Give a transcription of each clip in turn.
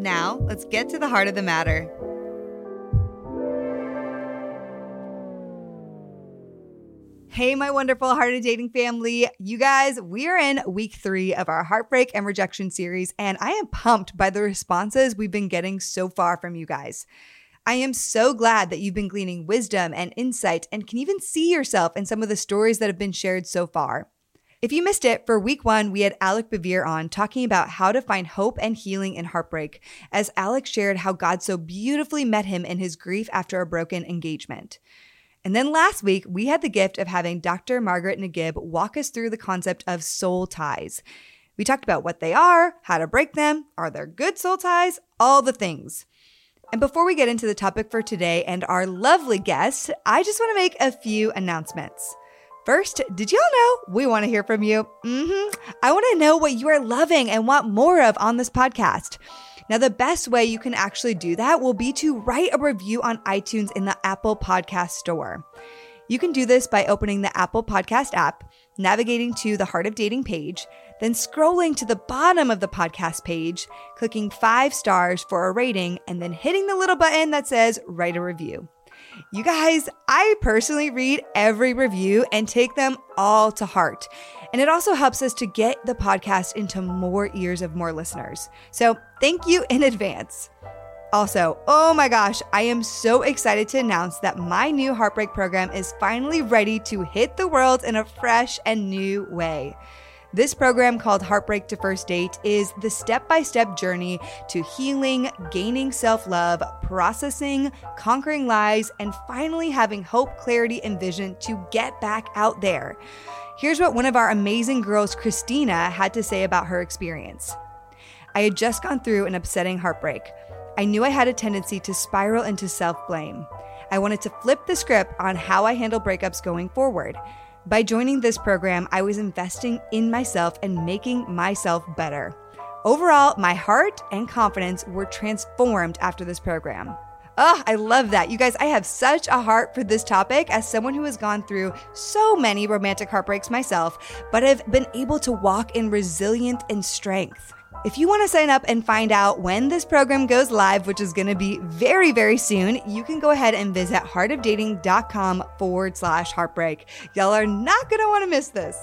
Now, let's get to the heart of the matter. Hey, my wonderful Heart of Dating family. You guys, we are in week three of our Heartbreak and Rejection series, and I am pumped by the responses we've been getting so far from you guys. I am so glad that you've been gleaning wisdom and insight and can even see yourself in some of the stories that have been shared so far. If you missed it, for week one, we had Alec Bevere on talking about how to find hope and healing in heartbreak, as Alec shared how God so beautifully met him in his grief after a broken engagement. And then last week, we had the gift of having Dr. Margaret Nagib walk us through the concept of soul ties. We talked about what they are, how to break them, are there good soul ties, all the things. And before we get into the topic for today and our lovely guest, I just want to make a few announcements. First, did y'all know we want to hear from you? Mm-hmm. I want to know what you are loving and want more of on this podcast. Now, the best way you can actually do that will be to write a review on iTunes in the Apple Podcast Store. You can do this by opening the Apple Podcast app, navigating to the Heart of Dating page, then scrolling to the bottom of the podcast page, clicking five stars for a rating, and then hitting the little button that says write a review. You guys, I personally read every review and take them all to heart. And it also helps us to get the podcast into more ears of more listeners. So thank you in advance. Also, oh my gosh, I am so excited to announce that my new Heartbreak program is finally ready to hit the world in a fresh and new way. This program, called Heartbreak to First Date, is the step by step journey to healing, gaining self love, processing, conquering lies, and finally having hope, clarity, and vision to get back out there. Here's what one of our amazing girls, Christina, had to say about her experience. I had just gone through an upsetting heartbreak. I knew I had a tendency to spiral into self blame. I wanted to flip the script on how I handle breakups going forward. By joining this program, I was investing in myself and making myself better. Overall, my heart and confidence were transformed after this program. Oh, I love that. You guys, I have such a heart for this topic as someone who has gone through so many romantic heartbreaks myself, but have been able to walk in resilience and strength. If you want to sign up and find out when this program goes live, which is going to be very, very soon, you can go ahead and visit heartofdating.com forward slash heartbreak. Y'all are not going to want to miss this.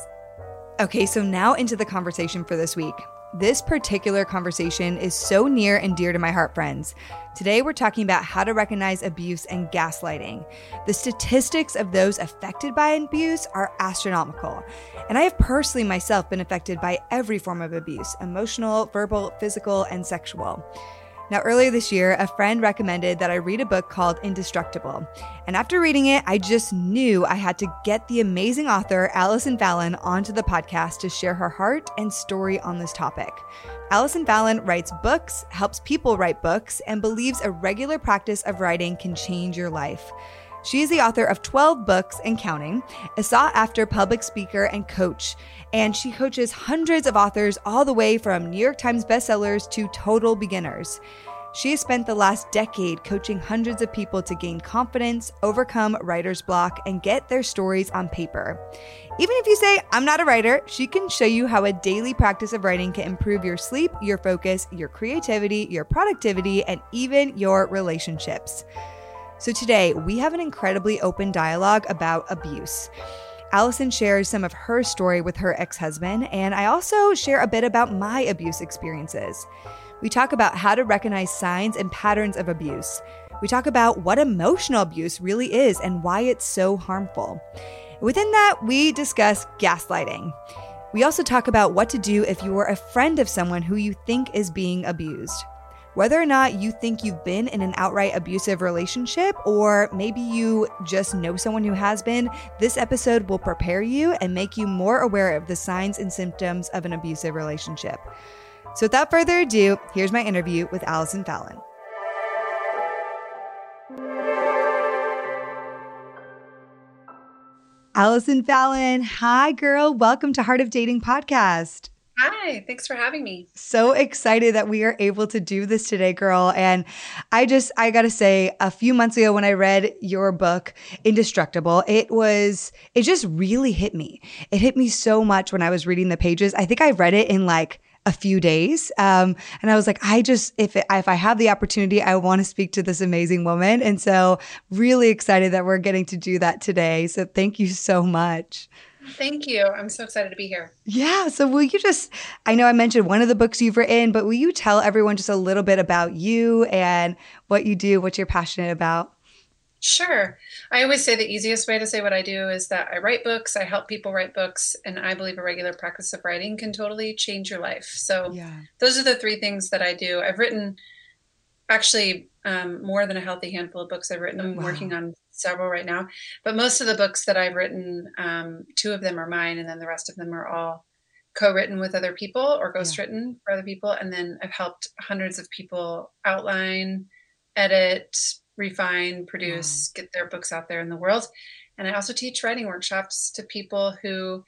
Okay, so now into the conversation for this week. This particular conversation is so near and dear to my heart, friends. Today, we're talking about how to recognize abuse and gaslighting. The statistics of those affected by abuse are astronomical. And I have personally myself been affected by every form of abuse emotional, verbal, physical, and sexual. Now, earlier this year, a friend recommended that I read a book called Indestructible. And after reading it, I just knew I had to get the amazing author Allison Fallon onto the podcast to share her heart and story on this topic. Allison Fallon writes books, helps people write books, and believes a regular practice of writing can change your life. She is the author of 12 books and counting, a sought after public speaker and coach, and she coaches hundreds of authors all the way from New York Times bestsellers to total beginners. She has spent the last decade coaching hundreds of people to gain confidence, overcome writer's block, and get their stories on paper. Even if you say, I'm not a writer, she can show you how a daily practice of writing can improve your sleep, your focus, your creativity, your productivity, and even your relationships. So today, we have an incredibly open dialogue about abuse. Allison shares some of her story with her ex husband, and I also share a bit about my abuse experiences. We talk about how to recognize signs and patterns of abuse. We talk about what emotional abuse really is and why it's so harmful. Within that, we discuss gaslighting. We also talk about what to do if you are a friend of someone who you think is being abused. Whether or not you think you've been in an outright abusive relationship, or maybe you just know someone who has been, this episode will prepare you and make you more aware of the signs and symptoms of an abusive relationship. So, without further ado, here's my interview with Allison Fallon. Allison Fallon, hi girl, welcome to Heart of Dating podcast. Hi, thanks for having me. So excited that we are able to do this today, girl. And I just, I gotta say, a few months ago when I read your book, Indestructible, it was, it just really hit me. It hit me so much when I was reading the pages. I think I read it in like, a few days. Um, and I was like, I just, if, it, if I have the opportunity, I want to speak to this amazing woman. And so really excited that we're getting to do that today. So thank you so much. Thank you. I'm so excited to be here. Yeah. So, will you just, I know I mentioned one of the books you've written, but will you tell everyone just a little bit about you and what you do, what you're passionate about? Sure. I always say the easiest way to say what I do is that I write books, I help people write books, and I believe a regular practice of writing can totally change your life. So, yeah. those are the three things that I do. I've written actually um, more than a healthy handful of books I've written. I'm wow. working on several right now, but most of the books that I've written, um, two of them are mine, and then the rest of them are all co-written with other people or ghostwritten yeah. for other people. And then I've helped hundreds of people outline, edit, refine, produce, wow. get their books out there in the world. And I also teach writing workshops to people who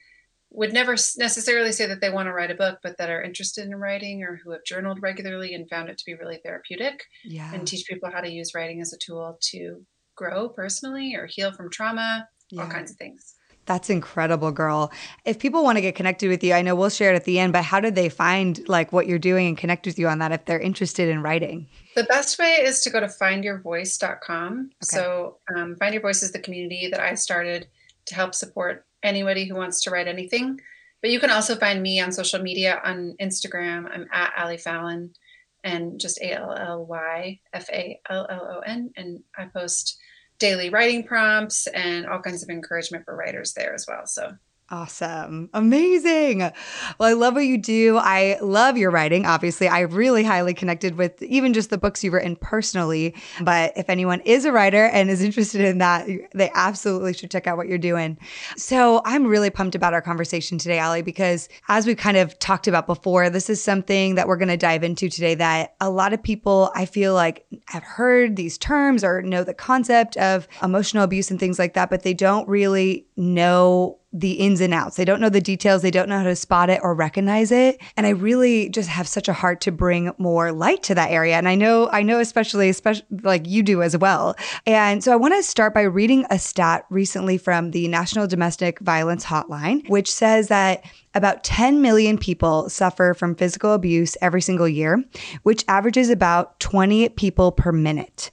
would never necessarily say that they want to write a book, but that are interested in writing or who have journaled regularly and found it to be really therapeutic. Yeah. And teach people how to use writing as a tool to grow personally or heal from trauma, yeah. all kinds of things. That's incredible, girl. If people want to get connected with you, I know we'll share it at the end, but how did they find like what you're doing and connect with you on that if they're interested in writing? The best way is to go to findyourvoice.com. Okay. So, um, Find Your Voice is the community that I started to help support anybody who wants to write anything. But you can also find me on social media on Instagram. I'm at Ally Fallon and just A L L Y F A L L O N. And I post daily writing prompts and all kinds of encouragement for writers there as well. So Awesome. Amazing. Well, I love what you do. I love your writing. Obviously, I really highly connected with even just the books you've written personally. But if anyone is a writer and is interested in that, they absolutely should check out what you're doing. So I'm really pumped about our conversation today, Ally, because as we kind of talked about before, this is something that we're going to dive into today that a lot of people, I feel like, have heard these terms or know the concept of emotional abuse and things like that, but they don't really know the ins and outs. They don't know the details. They don't know how to spot it or recognize it. And I really just have such a heart to bring more light to that area. And I know, I know, especially, especially like you do as well. And so I want to start by reading a stat recently from the National Domestic Violence Hotline, which says that about 10 million people suffer from physical abuse every single year, which averages about 20 people per minute.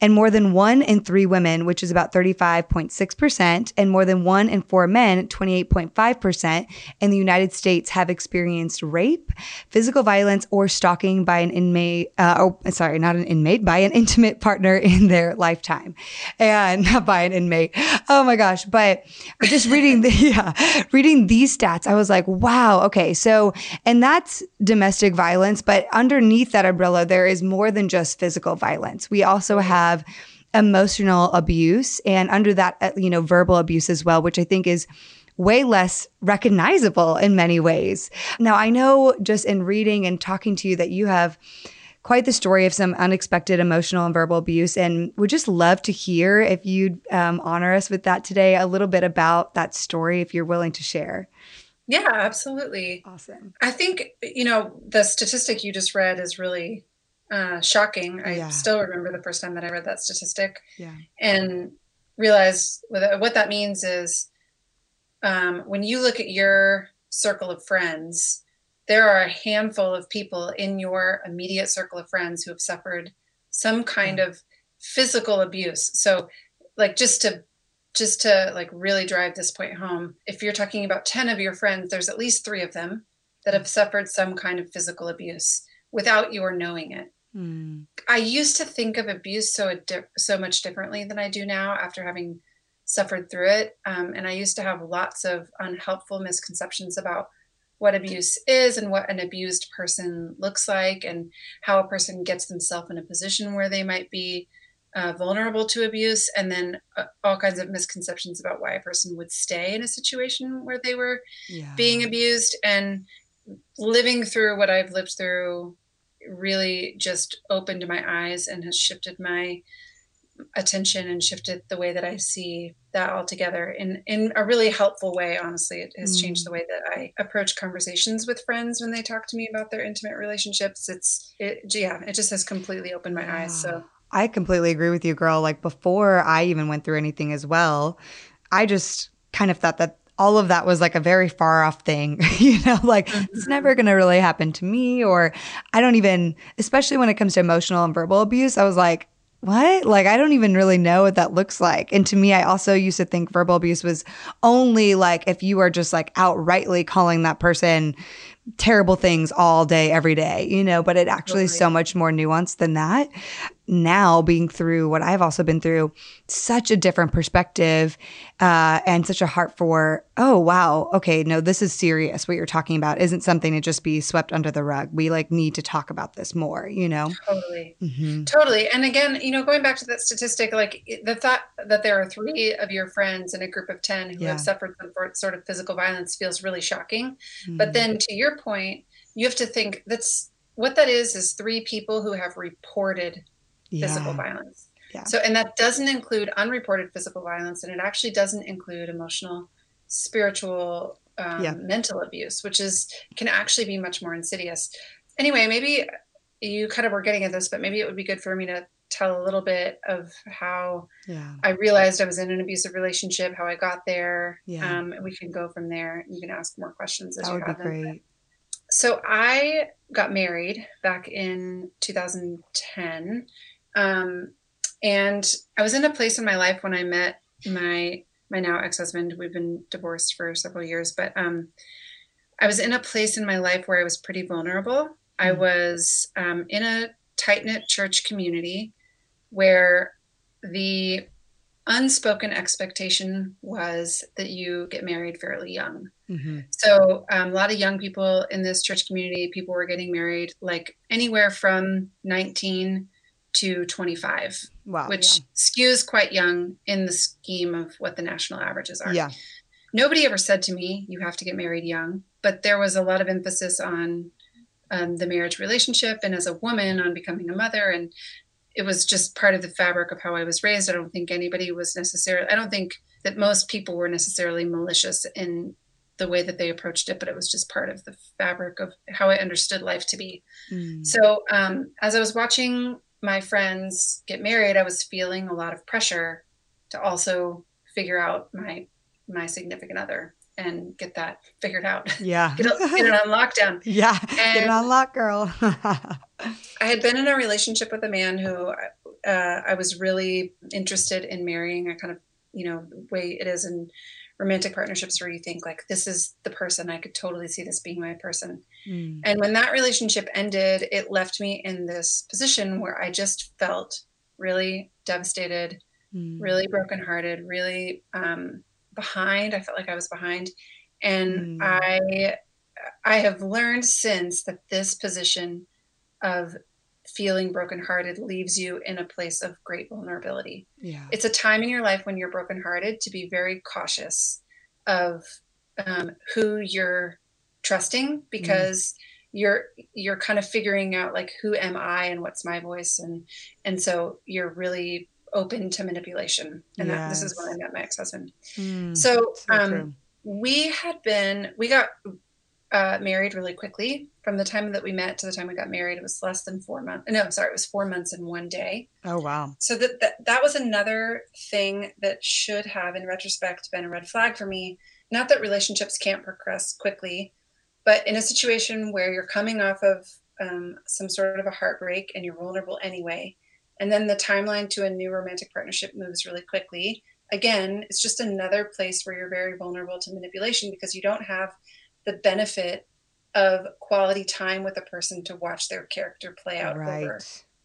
And more than one in three women, which is about 35.6%, and more than one in four men, 28.5%, in the United States have experienced rape, physical violence, or stalking by an inmate, uh, oh, sorry, not an inmate, by an intimate partner in their lifetime. And not by an inmate. Oh my gosh. But just reading the, yeah, reading these stats, I was like, wow, okay. So, and that's domestic violence, but underneath that umbrella, there is more than just physical violence. We also have emotional abuse and under that, uh, you know, verbal abuse as well, which I think is way less recognizable in many ways. Now, I know just in reading and talking to you that you have quite the story of some unexpected emotional and verbal abuse. And would just love to hear if you'd um, honor us with that today, a little bit about that story, if you're willing to share. Yeah, absolutely. Awesome. I think, you know, the statistic you just read is really uh, shocking. I yeah. still remember the first time that I read that statistic yeah. and realized what that means is um, when you look at your circle of friends, there are a handful of people in your immediate circle of friends who have suffered some kind yeah. of physical abuse. So, like, just to just to like really drive this point home, if you're talking about 10 of your friends, there's at least three of them that have suffered some kind of physical abuse without your knowing it. Mm. I used to think of abuse so so much differently than I do now after having suffered through it, um, and I used to have lots of unhelpful misconceptions about what abuse is and what an abused person looks like, and how a person gets themselves in a position where they might be uh, vulnerable to abuse, and then uh, all kinds of misconceptions about why a person would stay in a situation where they were yeah. being abused. And living through what I've lived through really just opened my eyes and has shifted my attention and shifted the way that I see that altogether in in a really helpful way. Honestly, it has mm. changed the way that I approach conversations with friends when they talk to me about their intimate relationships. It's it yeah, it just has completely opened my eyes. So I completely agree with you, girl. Like before I even went through anything as well, I just kind of thought that all of that was like a very far off thing, you know, like mm-hmm. it's never going to really happen to me. Or I don't even, especially when it comes to emotional and verbal abuse, I was like, what? Like, I don't even really know what that looks like. And to me, I also used to think verbal abuse was only like if you are just like outrightly calling that person terrible things all day, every day, you know, but it actually totally. is so much more nuanced than that. Now, being through what I've also been through, such a different perspective uh, and such a heart for, oh, wow, okay, no, this is serious. What you're talking about isn't something to just be swept under the rug. We like need to talk about this more, you know? Totally. Mm-hmm. Totally. And again, you know, going back to that statistic, like the thought that there are three of your friends in a group of 10 who yeah. have suffered some sort of physical violence feels really shocking. Mm-hmm. But then to your point, you have to think that's what that is is three people who have reported yeah. physical violence. Yeah. So, and that doesn't include unreported physical violence, and it actually doesn't include emotional, spiritual, um, yeah. mental abuse, which is can actually be much more insidious. Anyway, maybe you kind of were getting at this, but maybe it would be good for me to tell a little bit of how yeah. I realized I was in an abusive relationship, how I got there. Yeah. Um, we can go from there. You can ask more questions as that you would have be great. So I got married back in 2010. Um, and I was in a place in my life when I met my my now ex-husband. We've been divorced for several years, but um, I was in a place in my life where I was pretty vulnerable. Mm-hmm. I was um, in a tight knit church community where the unspoken expectation was that you get married fairly young. Mm-hmm. So, um, a lot of young people in this church community, people were getting married like anywhere from 19 to 25, wow, which yeah. skews quite young in the scheme of what the national averages are. Yeah. Nobody ever said to me, you have to get married young, but there was a lot of emphasis on um, the marriage relationship and as a woman on becoming a mother. And it was just part of the fabric of how I was raised. I don't think anybody was necessarily, I don't think that most people were necessarily malicious in the way that they approached it, but it was just part of the fabric of how I understood life to be. Mm. So um, as I was watching my friends get married, I was feeling a lot of pressure to also figure out my my significant other and get that figured out. Yeah. get, it, get, it, on lockdown. Yeah. And get it on lock, girl. I had been in a relationship with a man who uh, I was really interested in marrying. I kind of, you know, the way it is in romantic partnerships where you think like this is the person i could totally see this being my person mm. and when that relationship ended it left me in this position where i just felt really devastated mm. really brokenhearted really um, behind i felt like i was behind and mm. i i have learned since that this position of feeling brokenhearted leaves you in a place of great vulnerability. Yeah. It's a time in your life when you're brokenhearted to be very cautious of um, who you're trusting because mm. you're you're kind of figuring out like who am I and what's my voice and and so you're really open to manipulation and yes. that, this is when I met my ex-husband. Mm, so, so um, we had been we got uh, married really quickly. From the time that we met to the time we got married, it was less than four months. No, sorry, it was four months and one day. Oh wow! So that that, that was another thing that should have, in retrospect, been a red flag for me. Not that relationships can't progress quickly, but in a situation where you're coming off of um, some sort of a heartbreak and you're vulnerable anyway, and then the timeline to a new romantic partnership moves really quickly. Again, it's just another place where you're very vulnerable to manipulation because you don't have the benefit of quality time with a person to watch their character play out right. over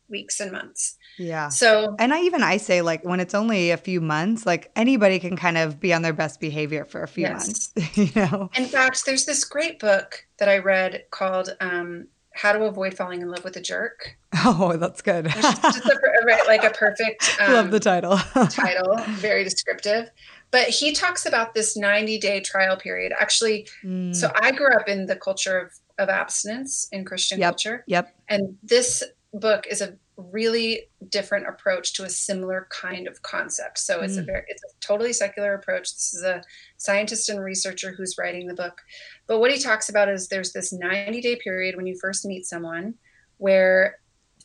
weeks and months. Yeah. So, and I even I say like when it's only a few months, like anybody can kind of be on their best behavior for a few yes. months. you know. In fact, there's this great book that I read called um, "How to Avoid Falling in Love with a Jerk." Oh, that's good. just, a, like a perfect. Um, Love the title. title, very descriptive. But he talks about this 90 day trial period. Actually, mm. so I grew up in the culture of, of abstinence in Christian yep. culture. Yep. And this book is a really different approach to a similar kind of concept. So it's mm. a very it's a totally secular approach. This is a scientist and researcher who's writing the book. But what he talks about is there's this 90 day period when you first meet someone where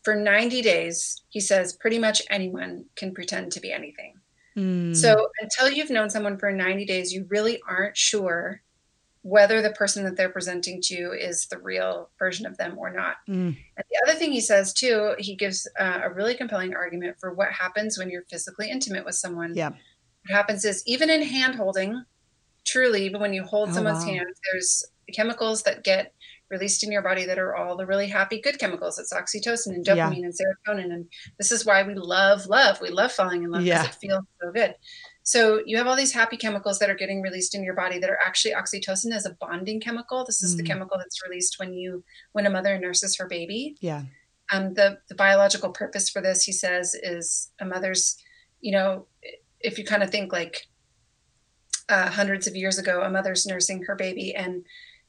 for 90 days he says pretty much anyone can pretend to be anything. Mm. So until you've known someone for 90 days you really aren't sure whether the person that they're presenting to you is the real version of them or not. Mm. And the other thing he says too, he gives uh, a really compelling argument for what happens when you're physically intimate with someone. Yeah. What happens is even in hand holding, truly, even when you hold oh, someone's wow. hand, there's chemicals that get released in your body that are all the really happy, good chemicals. It's oxytocin and dopamine yeah. and serotonin. And this is why we love love. We love falling in love because yeah. it feels so good. So you have all these happy chemicals that are getting released in your body that are actually oxytocin as a bonding chemical. This is mm. the chemical that's released when you when a mother nurses her baby. Yeah. Um, the the biological purpose for this, he says, is a mother's, you know, if you kind of think like uh, hundreds of years ago, a mother's nursing her baby, and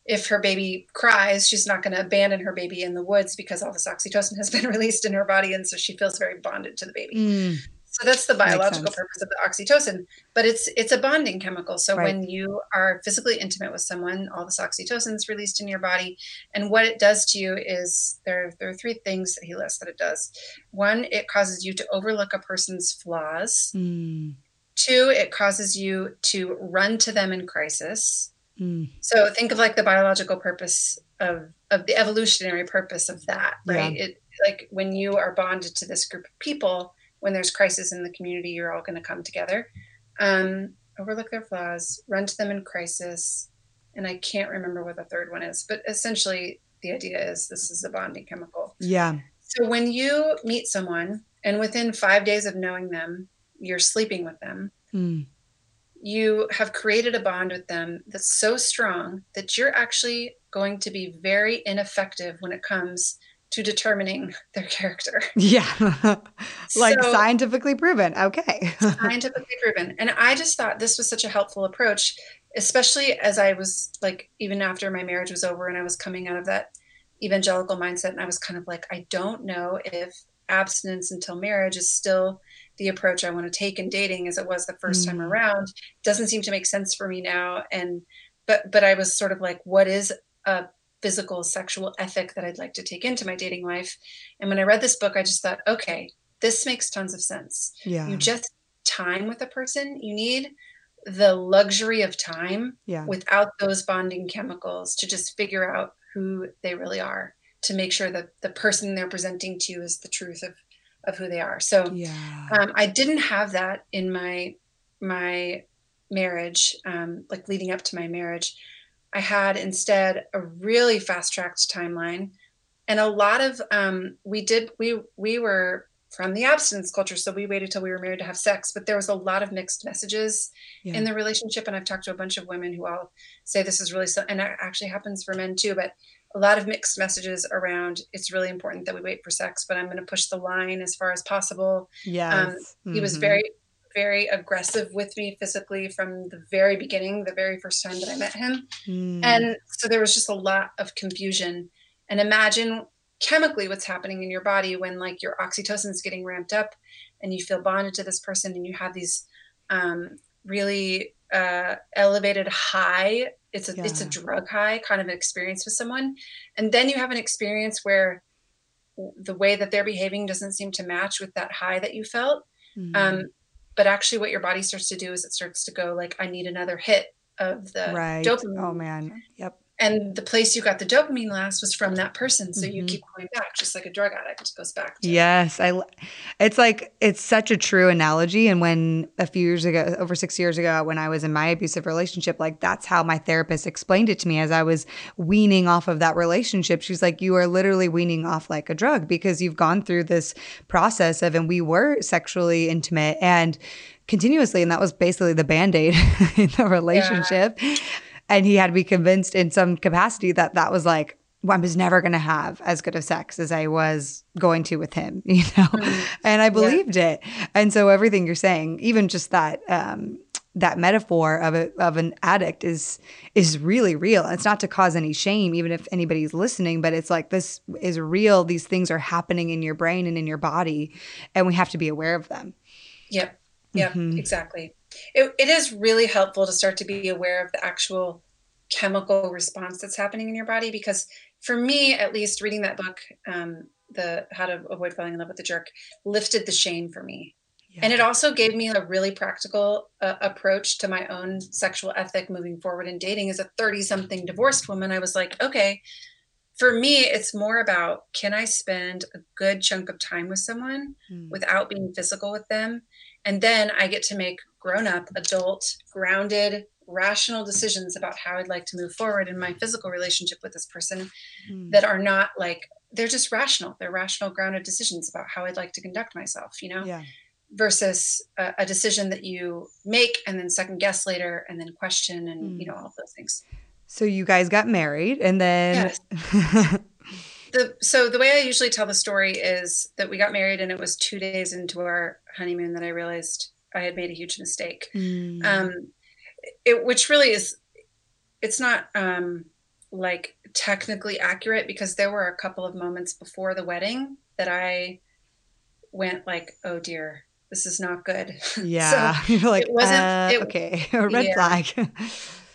if her baby cries, she's not going to abandon her baby in the woods because all this oxytocin has been released in her body, and so she feels very bonded to the baby. Mm. So that's the biological purpose of the oxytocin, but it's it's a bonding chemical. So right. when you are physically intimate with someone, all this oxytocin is released in your body, and what it does to you is there there are three things that he lists that it does. One, it causes you to overlook a person's flaws. Mm. Two, it causes you to run to them in crisis. Mm. So think of like the biological purpose of of the evolutionary purpose of that, right? Yeah. It like when you are bonded to this group of people when there's crisis in the community, you're all going to come together. Um, overlook their flaws, run to them in crisis, and I can't remember what the third one is, but essentially the idea is this is a bonding chemical. Yeah. So when you meet someone and within five days of knowing them, you're sleeping with them, mm. You have created a bond with them that's so strong that you're actually going to be very ineffective when it comes to determining their character. Yeah. like so, scientifically proven. Okay. scientifically proven. And I just thought this was such a helpful approach, especially as I was like, even after my marriage was over and I was coming out of that evangelical mindset. And I was kind of like, I don't know if abstinence until marriage is still the approach I want to take in dating as it was the first mm. time around. Doesn't seem to make sense for me now. And, but, but I was sort of like, what is a physical sexual ethic that I'd like to take into my dating life. And when I read this book, I just thought, okay, this makes tons of sense. Yeah. You just time with a person. You need the luxury of time yeah. without those bonding chemicals to just figure out who they really are to make sure that the person they're presenting to you is the truth of of who they are so yeah. um, i didn't have that in my my marriage um, like leading up to my marriage I had instead a really fast tracked timeline. And a lot of um, we did we we were from the abstinence culture, so we waited till we were married to have sex. But there was a lot of mixed messages yeah. in the relationship, and I've talked to a bunch of women who all say this is really so, and it actually happens for men too. But a lot of mixed messages around it's really important that we wait for sex, but I'm going to push the line as far as possible. Yeah, um, mm-hmm. he was mm-hmm. very very aggressive with me physically from the very beginning, the very first time that I met him. Mm. And so there was just a lot of confusion. And imagine chemically what's happening in your body when like your oxytocin is getting ramped up and you feel bonded to this person and you have these um, really uh, elevated high. It's a yeah. it's a drug high kind of experience with someone, and then you have an experience where the way that they're behaving doesn't seem to match with that high that you felt. Mm. Um, but actually what your body starts to do is it starts to go like i need another hit of the right. dopamine oh man yep and the place you got the dopamine last was from that person. So mm-hmm. you keep going back just like a drug addict goes back to. Yes i it's like it's such a true analogy. And when a few years ago over six years ago when i was in my abusive relationship like that's how my therapist explained it to me as i was weaning off of that relationship. She's like you are literally weaning off like a drug because you've gone through this process of and we were sexually intimate and continuously. And that was basically the band-aid in the relationship. yeah and he had to be convinced in some capacity that that was like I was never going to have as good of sex as I was going to with him, you know? Mm-hmm. And I believed yeah. it. And so everything you're saying, even just that, um, that metaphor of a, of an addict is is really real. It's not to cause any shame, even if anybody's listening, but it's like this is real. These things are happening in your brain and in your body, and we have to be aware of them. Yep. Yep. Mm-hmm. Exactly. It, it is really helpful to start to be aware of the actual chemical response that's happening in your body because for me at least reading that book um, the how to avoid falling in love with the jerk lifted the shame for me yeah. and it also gave me a really practical uh, approach to my own sexual ethic moving forward in dating as a 30 something divorced woman i was like okay for me it's more about can i spend a good chunk of time with someone mm. without being physical with them and then i get to make grown up adult grounded rational decisions about how I'd like to move forward in my physical relationship with this person mm. that are not like they're just rational. They're rational, grounded decisions about how I'd like to conduct myself, you know? Yeah. Versus a, a decision that you make and then second guess later and then question and, mm. you know, all of those things. So you guys got married and then. Yes. the, so the way I usually tell the story is that we got married and it was two days into our honeymoon that I realized I had made a huge mistake. Mm. Um, it, which really is it's not um, like technically accurate because there were a couple of moments before the wedding that I went like, oh dear, this is not good. Yeah. so You're like, it wasn't uh, it, okay, a red yeah. flag.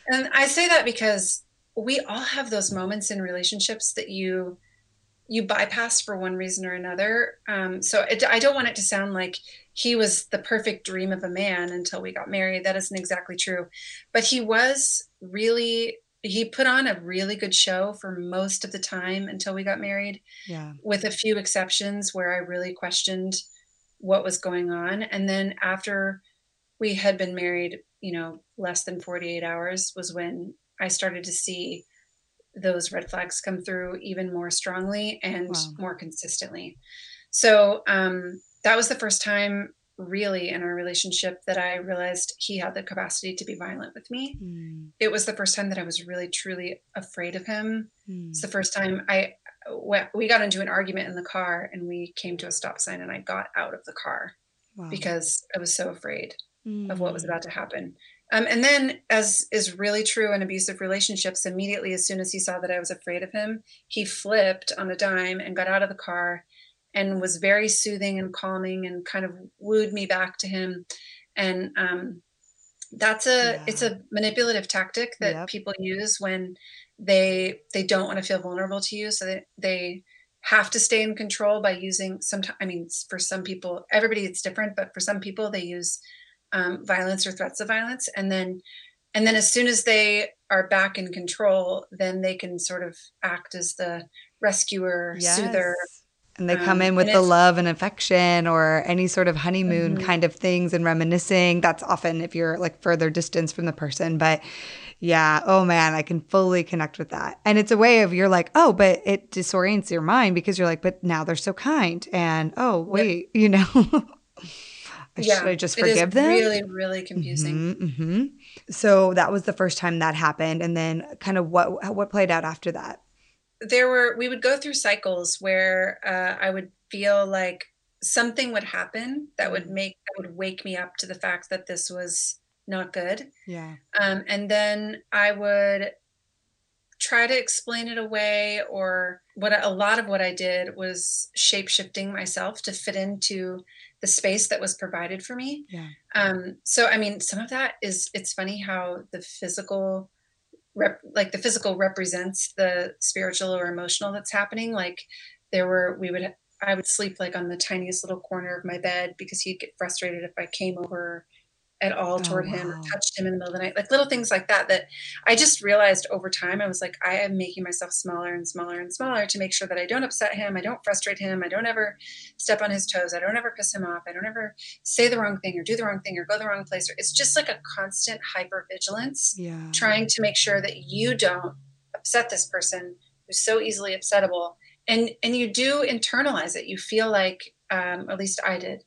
and I say that because we all have those moments in relationships that you you bypass for one reason or another. Um, so it, I don't want it to sound like he was the perfect dream of a man until we got married. That isn't exactly true. But he was really, he put on a really good show for most of the time until we got married. Yeah. With a few exceptions where I really questioned what was going on. And then after we had been married, you know, less than 48 hours was when I started to see those red flags come through even more strongly and wow. more consistently. So, um, that was the first time really in our relationship that I realized he had the capacity to be violent with me. Mm. It was the first time that I was really truly afraid of him. Mm. It's the first time I we got into an argument in the car and we came to a stop sign and I got out of the car wow. because I was so afraid mm. of what was hmm. about to happen. Um, and then, as is really true in abusive relationships, immediately as soon as he saw that I was afraid of him, he flipped on a dime and got out of the car and was very soothing and calming and kind of wooed me back to him and um, that's a yeah. it's a manipulative tactic that yep. people use when they they don't want to feel vulnerable to you so they, they have to stay in control by using some i mean for some people everybody it's different but for some people they use um, violence or threats of violence and then and then as soon as they are back in control then they can sort of act as the rescuer yes. soother and they um, come in with the love and affection or any sort of honeymoon mm-hmm. kind of things and reminiscing. That's often if you're like further distance from the person. But yeah, oh man, I can fully connect with that. And it's a way of you're like, oh, but it disorients your mind because you're like, but now they're so kind. And oh, wait, yep. you know. Yeah, should I just forgive them? Really, really confusing. Mm-hmm, mm-hmm. So that was the first time that happened, and then kind of what what played out after that there were we would go through cycles where uh, I would feel like something would happen that would mm-hmm. make that would wake me up to the fact that this was not good. Yeah. Um, and then I would try to explain it away, or what a lot of what I did was shape shifting myself to fit into the space that was provided for me. Yeah. Um, so I mean, some of that is it's funny how the physical rep, like the physical represents the spiritual or emotional that's happening like there were we would i would sleep like on the tiniest little corner of my bed because he'd get frustrated if i came over at all oh, toward him or touched him in the middle of the night like little things like that that i just realized over time i was like i am making myself smaller and smaller and smaller to make sure that i don't upset him i don't frustrate him i don't ever step on his toes i don't ever piss him off i don't ever say the wrong thing or do the wrong thing or go the wrong place or it's just like a constant hyper vigilance yeah. trying to make sure that you don't upset this person who's so easily upsettable and and you do internalize it you feel like um, at least i did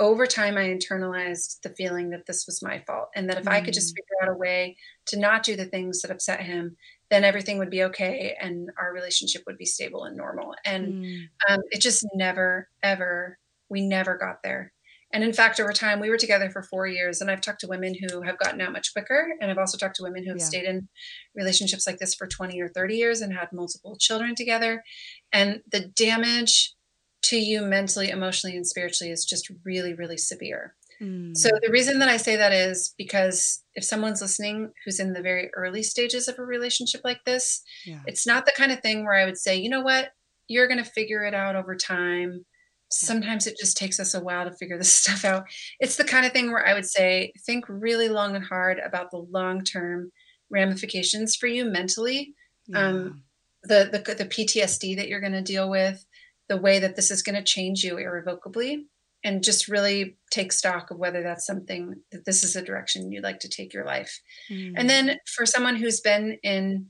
over time i internalized the feeling that this was my fault and that if mm. i could just mm. figure out a way to not do the things that upset him then everything would be okay and our relationship would be stable and normal and mm. um, it just never ever we never got there And in fact, over time, we were together for four years, and I've talked to women who have gotten out much quicker. And I've also talked to women who have yeah. stayed in relationships like this for 20 or 30 years and had multiple children together. And the damage to you mentally, emotionally, and spiritually is just really, really severe. Mm. So the reason that I say that is because if someone's listening who's in the very early stages of a relationship like this, yeah. it's not the kind of thing where I would say, you know what, you're going to figure it out over time sometimes it just takes us a while to figure this stuff out. It's the kind of thing where I would say think really long and hard about the long term ramifications for you mentally. Yeah. Um, the, the the PTSD that you're going to deal with, the way that this is going to change you irrevocably, and just really take stock of whether that's something that this is a direction you'd like to take your life. Mm. And then for someone who's been in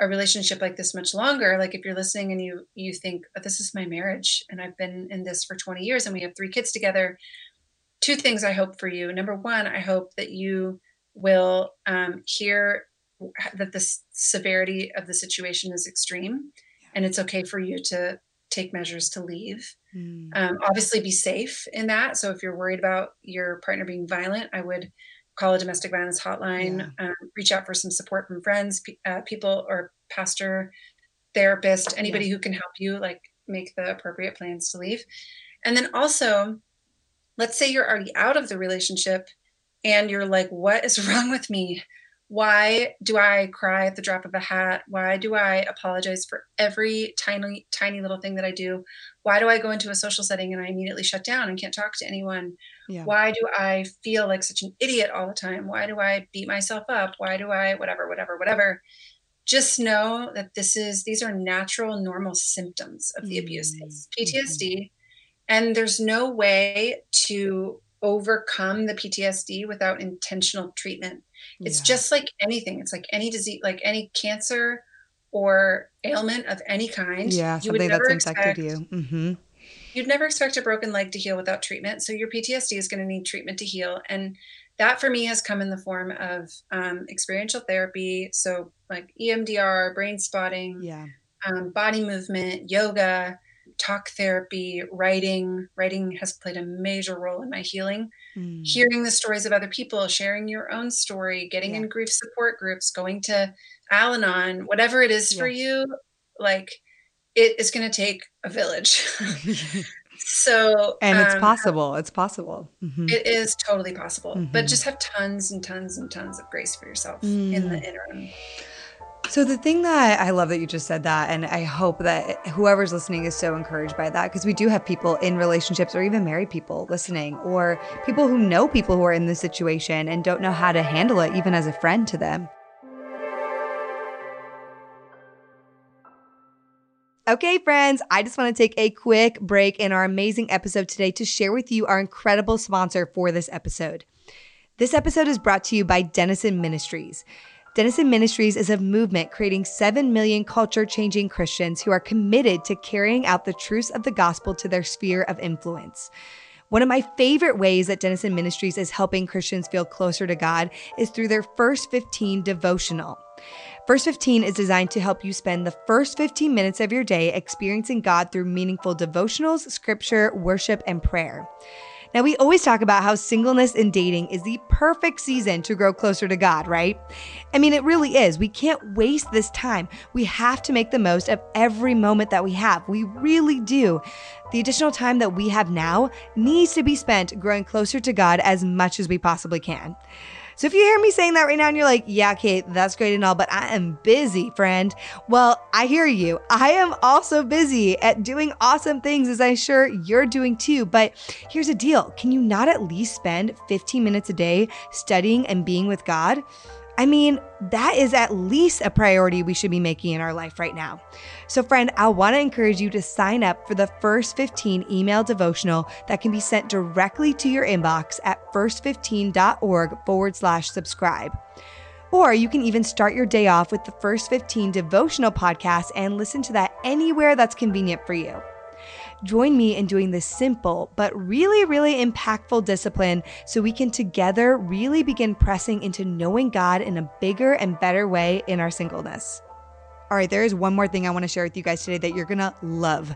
a relationship like this much longer like if you're listening and you you think oh, this is my marriage and i've been in this for 20 years and we have three kids together two things i hope for you number one i hope that you will um, hear that the severity of the situation is extreme and it's okay for you to take measures to leave mm. um, obviously be safe in that so if you're worried about your partner being violent i would call a domestic violence hotline, yeah. um, reach out for some support from friends, uh, people or pastor, therapist, anybody yeah. who can help you like make the appropriate plans to leave. And then also, let's say you're already out of the relationship and you're like, what is wrong with me? Why do I cry at the drop of a hat? Why do I apologize for every tiny, tiny little thing that I do? Why do I go into a social setting and I immediately shut down and can't talk to anyone? Yeah. Why do I feel like such an idiot all the time? Why do I beat myself up? Why do I, whatever, whatever, whatever? Just know that this is, these are natural, normal symptoms of the mm-hmm. abuse. It's PTSD. Mm-hmm. And there's no way to overcome the PTSD without intentional treatment. It's yeah. just like anything. It's like any disease, like any cancer or ailment of any kind. Yeah, you something that's infected expect, you. Mm-hmm. You'd never expect a broken leg to heal without treatment. So your PTSD is going to need treatment to heal. And that for me has come in the form of um, experiential therapy. So like EMDR, brain spotting, yeah. um, body movement, yoga, talk therapy, writing. Writing has played a major role in my healing. Mm. Hearing the stories of other people, sharing your own story, getting yeah. in grief support groups, going to Al Anon, whatever it is yeah. for you, like it is going to take a village. so, and it's um, possible. It's possible. Mm-hmm. It is totally possible, mm-hmm. but just have tons and tons and tons of grace for yourself mm. in the mm. interim. So the thing that I love that you just said that, and I hope that whoever's listening is so encouraged by that, because we do have people in relationships or even married people listening, or people who know people who are in this situation and don't know how to handle it, even as a friend to them. Okay, friends, I just want to take a quick break in our amazing episode today to share with you our incredible sponsor for this episode. This episode is brought to you by Denison Ministries. Denison Ministries is a movement creating 7 million culture changing Christians who are committed to carrying out the truths of the gospel to their sphere of influence. One of my favorite ways that Denison Ministries is helping Christians feel closer to God is through their First 15 devotional. First 15 is designed to help you spend the first 15 minutes of your day experiencing God through meaningful devotionals, scripture, worship, and prayer. Now, we always talk about how singleness and dating is the perfect season to grow closer to God, right? I mean, it really is. We can't waste this time. We have to make the most of every moment that we have. We really do. The additional time that we have now needs to be spent growing closer to God as much as we possibly can. So if you hear me saying that right now and you're like, yeah, Kait, that's great and all, but I am busy, friend. Well, I hear you. I am also busy at doing awesome things, as I'm sure you're doing too. But here's a deal can you not at least spend 15 minutes a day studying and being with God? I mean, that is at least a priority we should be making in our life right now. So, friend, I want to encourage you to sign up for the first 15 email devotional that can be sent directly to your inbox at first15.org forward slash subscribe. Or you can even start your day off with the First 15 devotional podcast and listen to that anywhere that's convenient for you. Join me in doing this simple but really, really impactful discipline so we can together really begin pressing into knowing God in a bigger and better way in our singleness. All right, there is one more thing I want to share with you guys today that you're going to love.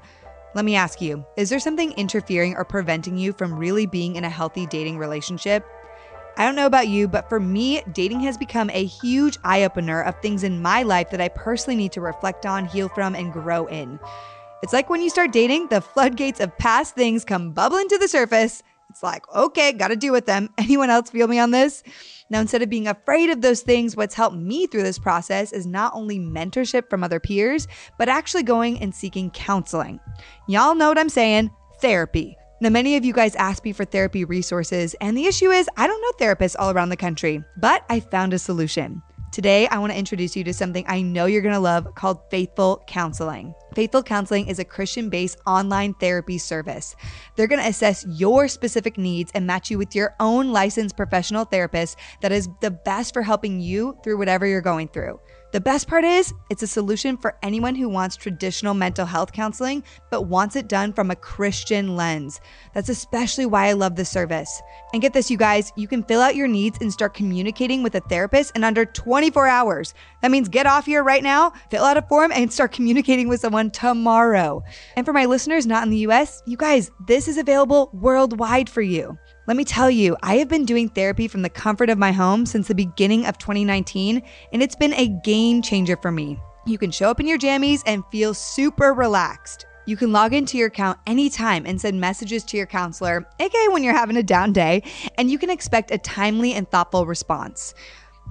Let me ask you is there something interfering or preventing you from really being in a healthy dating relationship? I don't know about you, but for me, dating has become a huge eye opener of things in my life that I personally need to reflect on, heal from, and grow in. It's like when you start dating, the floodgates of past things come bubbling to the surface. It's like, okay, gotta deal with them. Anyone else feel me on this? Now, instead of being afraid of those things, what's helped me through this process is not only mentorship from other peers, but actually going and seeking counseling. Y'all know what I'm saying therapy. Now, many of you guys ask me for therapy resources, and the issue is I don't know therapists all around the country, but I found a solution. Today, I want to introduce you to something I know you're going to love called Faithful Counseling. Faithful Counseling is a Christian based online therapy service. They're going to assess your specific needs and match you with your own licensed professional therapist that is the best for helping you through whatever you're going through. The best part is, it's a solution for anyone who wants traditional mental health counseling, but wants it done from a Christian lens. That's especially why I love this service. And get this, you guys, you can fill out your needs and start communicating with a therapist in under 24 hours. That means get off here right now, fill out a form, and start communicating with someone tomorrow. And for my listeners not in the US, you guys, this is available worldwide for you. Let me tell you, I have been doing therapy from the comfort of my home since the beginning of 2019, and it's been a game changer for me. You can show up in your jammies and feel super relaxed. You can log into your account anytime and send messages to your counselor, aka when you're having a down day, and you can expect a timely and thoughtful response.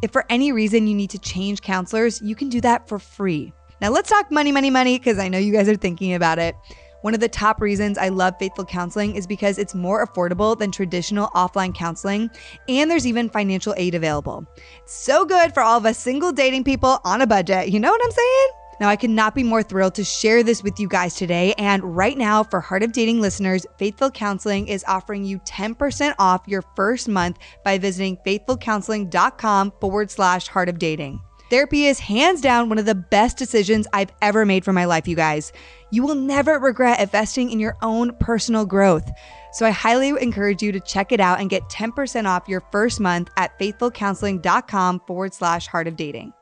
If for any reason you need to change counselors, you can do that for free. Now let's talk money, money, money, because I know you guys are thinking about it. One of the top reasons I love Faithful Counseling is because it's more affordable than traditional offline counseling, and there's even financial aid available. It's so good for all of us single dating people on a budget. You know what I'm saying? Now, I could not be more thrilled to share this with you guys today. And right now, for Heart of Dating listeners, Faithful Counseling is offering you 10% off your first month by visiting faithfulcounseling.com forward slash heart of dating. Therapy is hands down one of the best decisions I've ever made for my life, you guys. You will never regret investing in your own personal growth. So I highly encourage you to check it out and get 10% off your first month at faithfulcounseling.com forward slash heart of dating.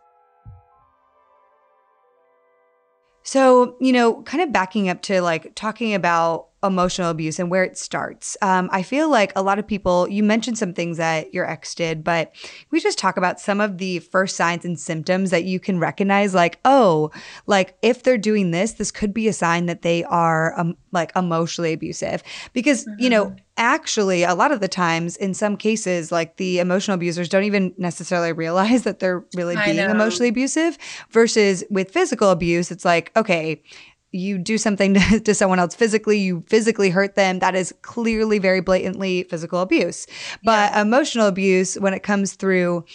So, you know, kind of backing up to like talking about emotional abuse and where it starts. Um, I feel like a lot of people, you mentioned some things that your ex did, but we just talk about some of the first signs and symptoms that you can recognize, like, oh, like if they're doing this, this could be a sign that they are um, like emotionally abusive. Because, mm-hmm. you know, mm-hmm. actually, a lot of the times, in some cases, like the emotional abusers don't even necessarily realize that they're really being emotionally abusive versus with physical abuse, it's like, okay, you do something to, to, someone else physically, you physically hurt them, that is clearly very blatantly physical abuse. But yeah. emotional abuse, when it comes through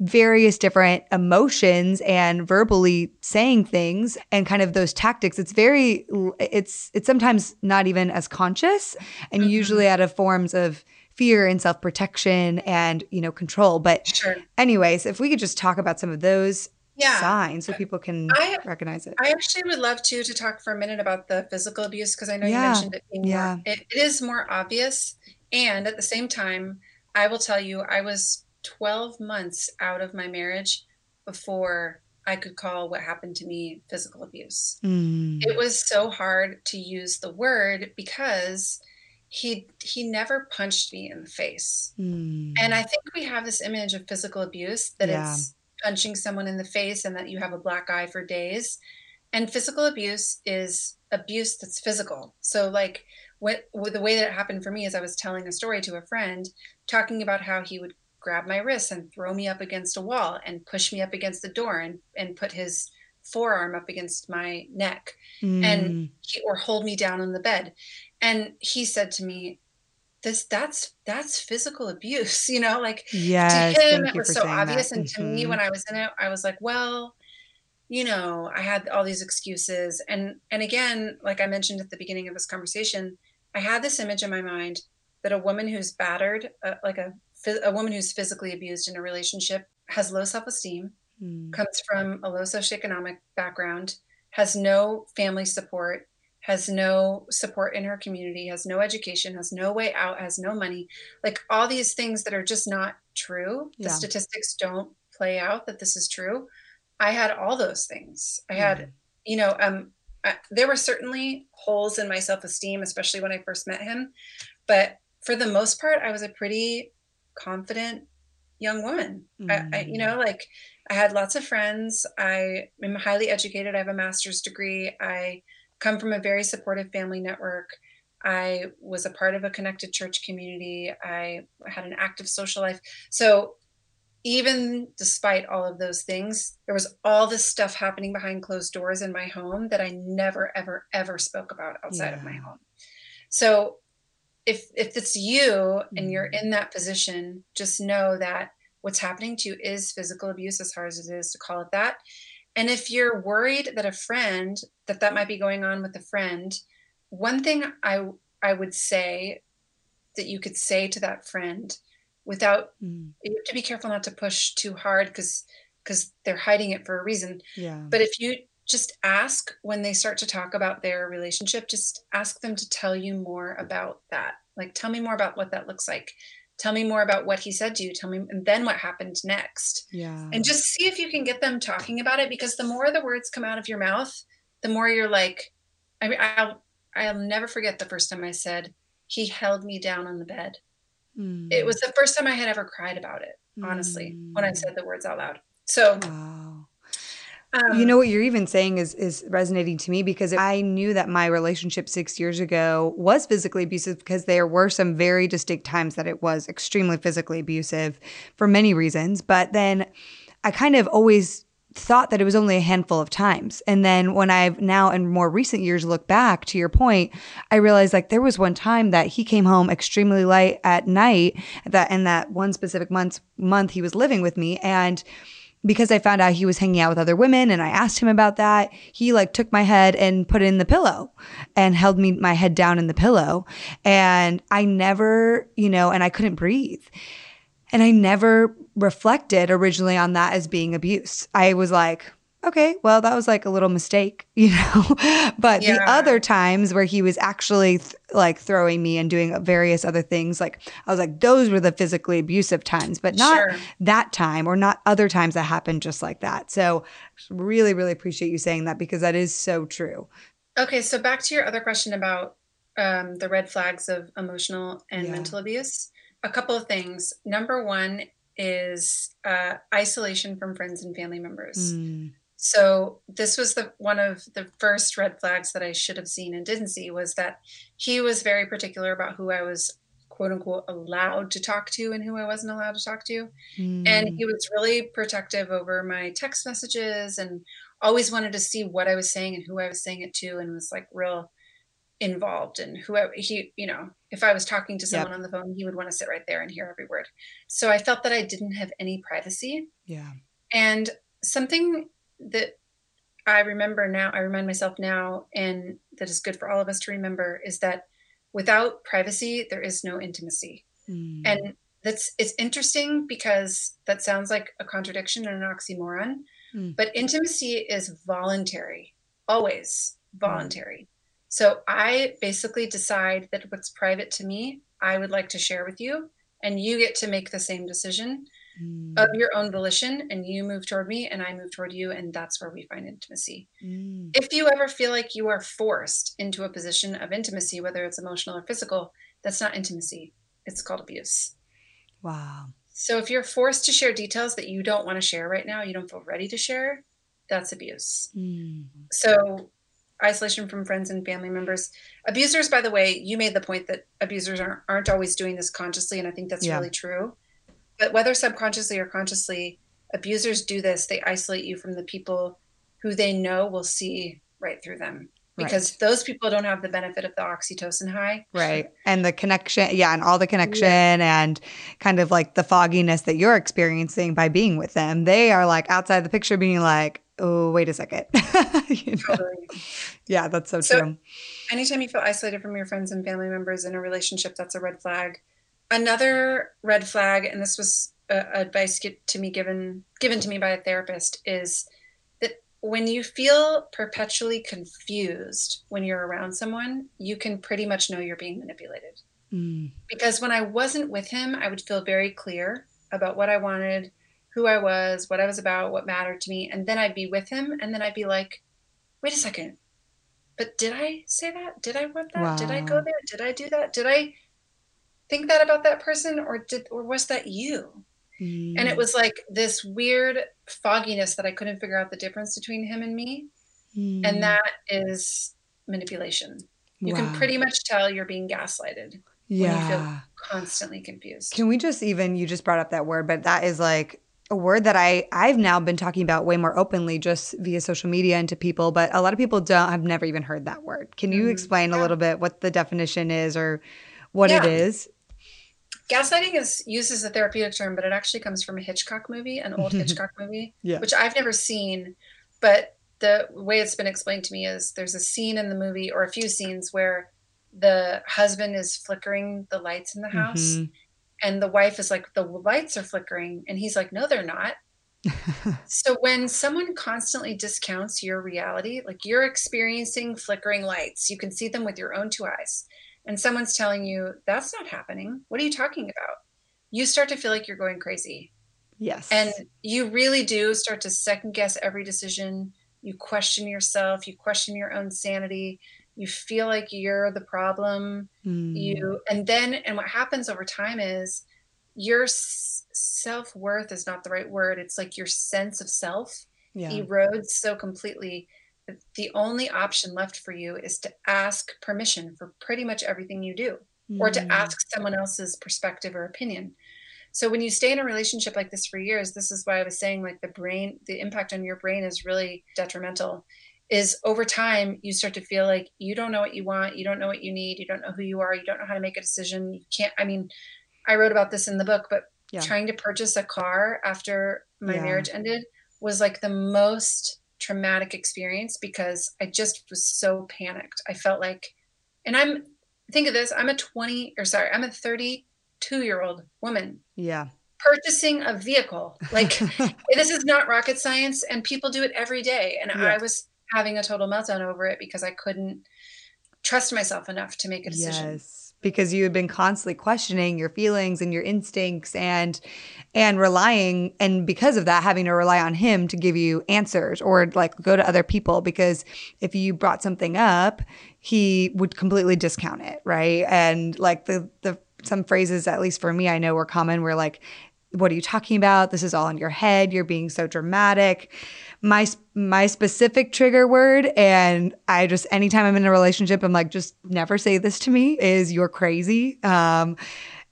various different emotions and verbally saying things and kind of those tactics it's very it's it's sometimes not even as conscious and mm-hmm. usually out of forms of fear and self-protection and you know control but sure. anyways if we could just talk about some of those yeah. sign so people can I, recognize it. I actually would love to to talk for a minute about the physical abuse because I know yeah. you mentioned it being yeah. more it, it is more obvious and at the same time I will tell you I was 12 months out of my marriage before I could call what happened to me physical abuse. Mm. It was so hard to use the word because he he never punched me in the face. Mm. And I think we have this image of physical abuse that yeah. it's punching someone in the face and that you have a black eye for days. And physical abuse is abuse that's physical. So, like, what, what, the way that it happened for me is I was telling a story to a friend, talking about how he would grab my wrists and throw me up against a wall and push me up against the door and, and put his forearm up against my neck mm. and he, or hold me down on the bed. And he said to me, this that's that's physical abuse you know like yes, to him it was so obvious that. and to mm-hmm. me when i was in it i was like well you know i had all these excuses and and again like i mentioned at the beginning of this conversation i had this image in my mind that a woman who's battered uh, like a a woman who's physically abused in a relationship has low self-esteem mm. comes from a low socioeconomic background has no family support has no support in her community, has no education, has no way out, has no money. Like all these things that are just not true. Yeah. The statistics don't play out that this is true. I had all those things. I had, mm-hmm. you know, um, I, there were certainly holes in my self-esteem especially when i first met him but for the most part i was a pretty confident young woman mm. I, I, you know like i had lots of friends i am highly educated i have a master's degree i come from a very supportive family network I was a part of a connected church community. I had an active social life. So even despite all of those things, there was all this stuff happening behind closed doors in my home that I never, ever, ever spoke about outside yeah. of my home. So if if it's you and you're mm-hmm. in that position, just know that what's happening to you is physical abuse, as hard as it is to call it that. And if you're worried that a friend that that might be going on with a friend, one thing I I would say that you could say to that friend without mm. you have to be careful not to push too hard because because they're hiding it for a reason. Yeah. But if you just ask when they start to talk about their relationship, just ask them to tell you more about that. Like tell me more about what that looks like. Tell me more about what he said to you. Tell me and then what happened next. Yeah. And just see if you can get them talking about it because the more the words come out of your mouth, the more you're like I mean I'll I'll never forget the first time I said, he held me down on the bed. Mm. It was the first time I had ever cried about it, honestly, mm. when I said the words out loud. So, wow. Um, you know what you're even saying is is resonating to me because I knew that my relationship six years ago was physically abusive because there were some very distinct times that it was extremely physically abusive for many reasons. But then I kind of always thought that it was only a handful of times. And then when I've now in more recent years look back to your point, I realized like there was one time that he came home extremely late at night that in that one specific month month he was living with me and because I found out he was hanging out with other women and I asked him about that, he like took my head and put it in the pillow and held me my head down in the pillow. And I never, you know, and I couldn't breathe. And I never reflected originally on that as being abuse. I was like, okay, well, that was like a little mistake, you know? but yeah. the other times where he was actually th- like throwing me and doing various other things, like I was like, those were the physically abusive times, but not sure. that time or not other times that happened just like that. So, really, really appreciate you saying that because that is so true. Okay, so back to your other question about um, the red flags of emotional and yeah. mental abuse. A couple of things. Number one is uh, isolation from friends and family members. Mm. So this was the one of the first red flags that I should have seen and didn't see was that he was very particular about who I was quote unquote allowed to talk to and who I wasn't allowed to talk to. Mm. And he was really protective over my text messages and always wanted to see what I was saying and who I was saying it to and was like real involved and whoever he you know if i was talking to someone yep. on the phone he would want to sit right there and hear every word so i felt that i didn't have any privacy yeah and something that i remember now i remind myself now and that is good for all of us to remember is that without privacy there is no intimacy mm. and that's it's interesting because that sounds like a contradiction and an oxymoron mm. but intimacy is voluntary always mm. voluntary mm so I basically decide that what's private to me, I would like to share with you, and you get to make the same decision mm. of your own volition, and you move toward me, and I move toward you, and that's where we find intimacy. Mm. If you ever feel like you are forced into a position of intimacy, whether it's emotional or physical, that's not intimacy. It's called abuse. Wow. So if you're forced to share details that you don't want to share right now, you don't feel ready to share, that's abuse. Mm. So isolation from friends and family members. Abusers, by the way, you made the point that abusers aren't, aren't always doing this consciously, and I think that's yeah. really true. But whether subconsciously or consciously, abusers do this. They isolate you from the people who they know will see right through them because right. those people don't have the benefit of the oxytocin high. Right. And the connection, yeah, and all the connection yeah. and kind of like the fogginess that you're experiencing by being with them. They are like outside the picture being like, oh, wait a second. you know? totally. Yeah, that's so, so true. Anytime you feel isolated from your friends and family members in a relationship, that's a red flag. Another red flag, and this was uh, advice to me given given to me by a therapist, is that when you feel perpetually confused when you're around someone, you can pretty much know you're being manipulated. Mm. Because when I wasn't with him, I would feel very clear about what I wanted, who I was, what I was about, what mattered to me. And then I'd be with him and then I'd be like, wait a second. but did I say that? Did I want that? Wow. Did I go there? Did I do that? Did I think that about that person or did or was that you? Mm. And it mm. was like this weird fogginess that I couldn't figure out the difference between him and me. Mm. And that is manipulation. You wow. can pretty much tell you're being gaslighted yeah. when you feel constantly confused. Can we just even you just brought up that word, but that is like a word that I I've now been talking about way more openly just via social media and to people, but a lot of people don't have never even heard that word. Can you mm-hmm. explain yeah. a little bit what the definition is or what yeah. it is? Gaslighting is used as a therapeutic term, but it actually comes from a Hitchcock movie, an old Hitchcock movie, yeah. which I've never seen. But the way it's been explained to me is there's a scene in the movie or a few scenes where the husband is flickering the lights in the house mm-hmm and the wife is like the lights are flickering and he's like no they're not so when someone constantly discounts your reality like you're experiencing flickering lights you can see them with your own two eyes and someone's telling you that's not happening. What are you talking about? You start to feel like you're going crazy. Yes. And you really do start to second guess every decision. You question yourself. You question your own sanity. You feel like you're the problem. Mm. you and then and what happens over time is your s- self-worth is not the right word. It's like your sense of self yeah. erodes so completely the only option left for you is to ask permission for pretty much everything you do mm. or to hmm. ask someone else's perspective or opinion so when you stay in a relationship like this for years this is why i was saying like the brain the impact on your brain is really detrimental is over time you start to feel like you don't know what you want you don't know what you need you don't know who you are you don't know how to make a decision you can't i mean i wrote about this in the book but yeah. trying to purchase a car after my yeah. marriage ended was like the most traumatic experience because i just was so panicked. I felt like and i'm think of this i'm a 20 or sorry i'm a 32 year old woman yeah. purchasing a vehicle. Like this is not rocket science and people do it every day. And yeah. i was having a total meltdown over it because I couldn't trust myself enough to make a decision. Yes, because you had been constantly questioning your feelings and your instincts and and relying and because of that having to rely on him to give you answers or like go to other people because if you brought something up, he would completely discount it, right? And like the the some phrases at least for me I know were common were like what are you talking about? This is all in your head. You're being so dramatic my my specific trigger word and i just anytime i'm in a relationship i'm like just never say this to me is you're crazy. Um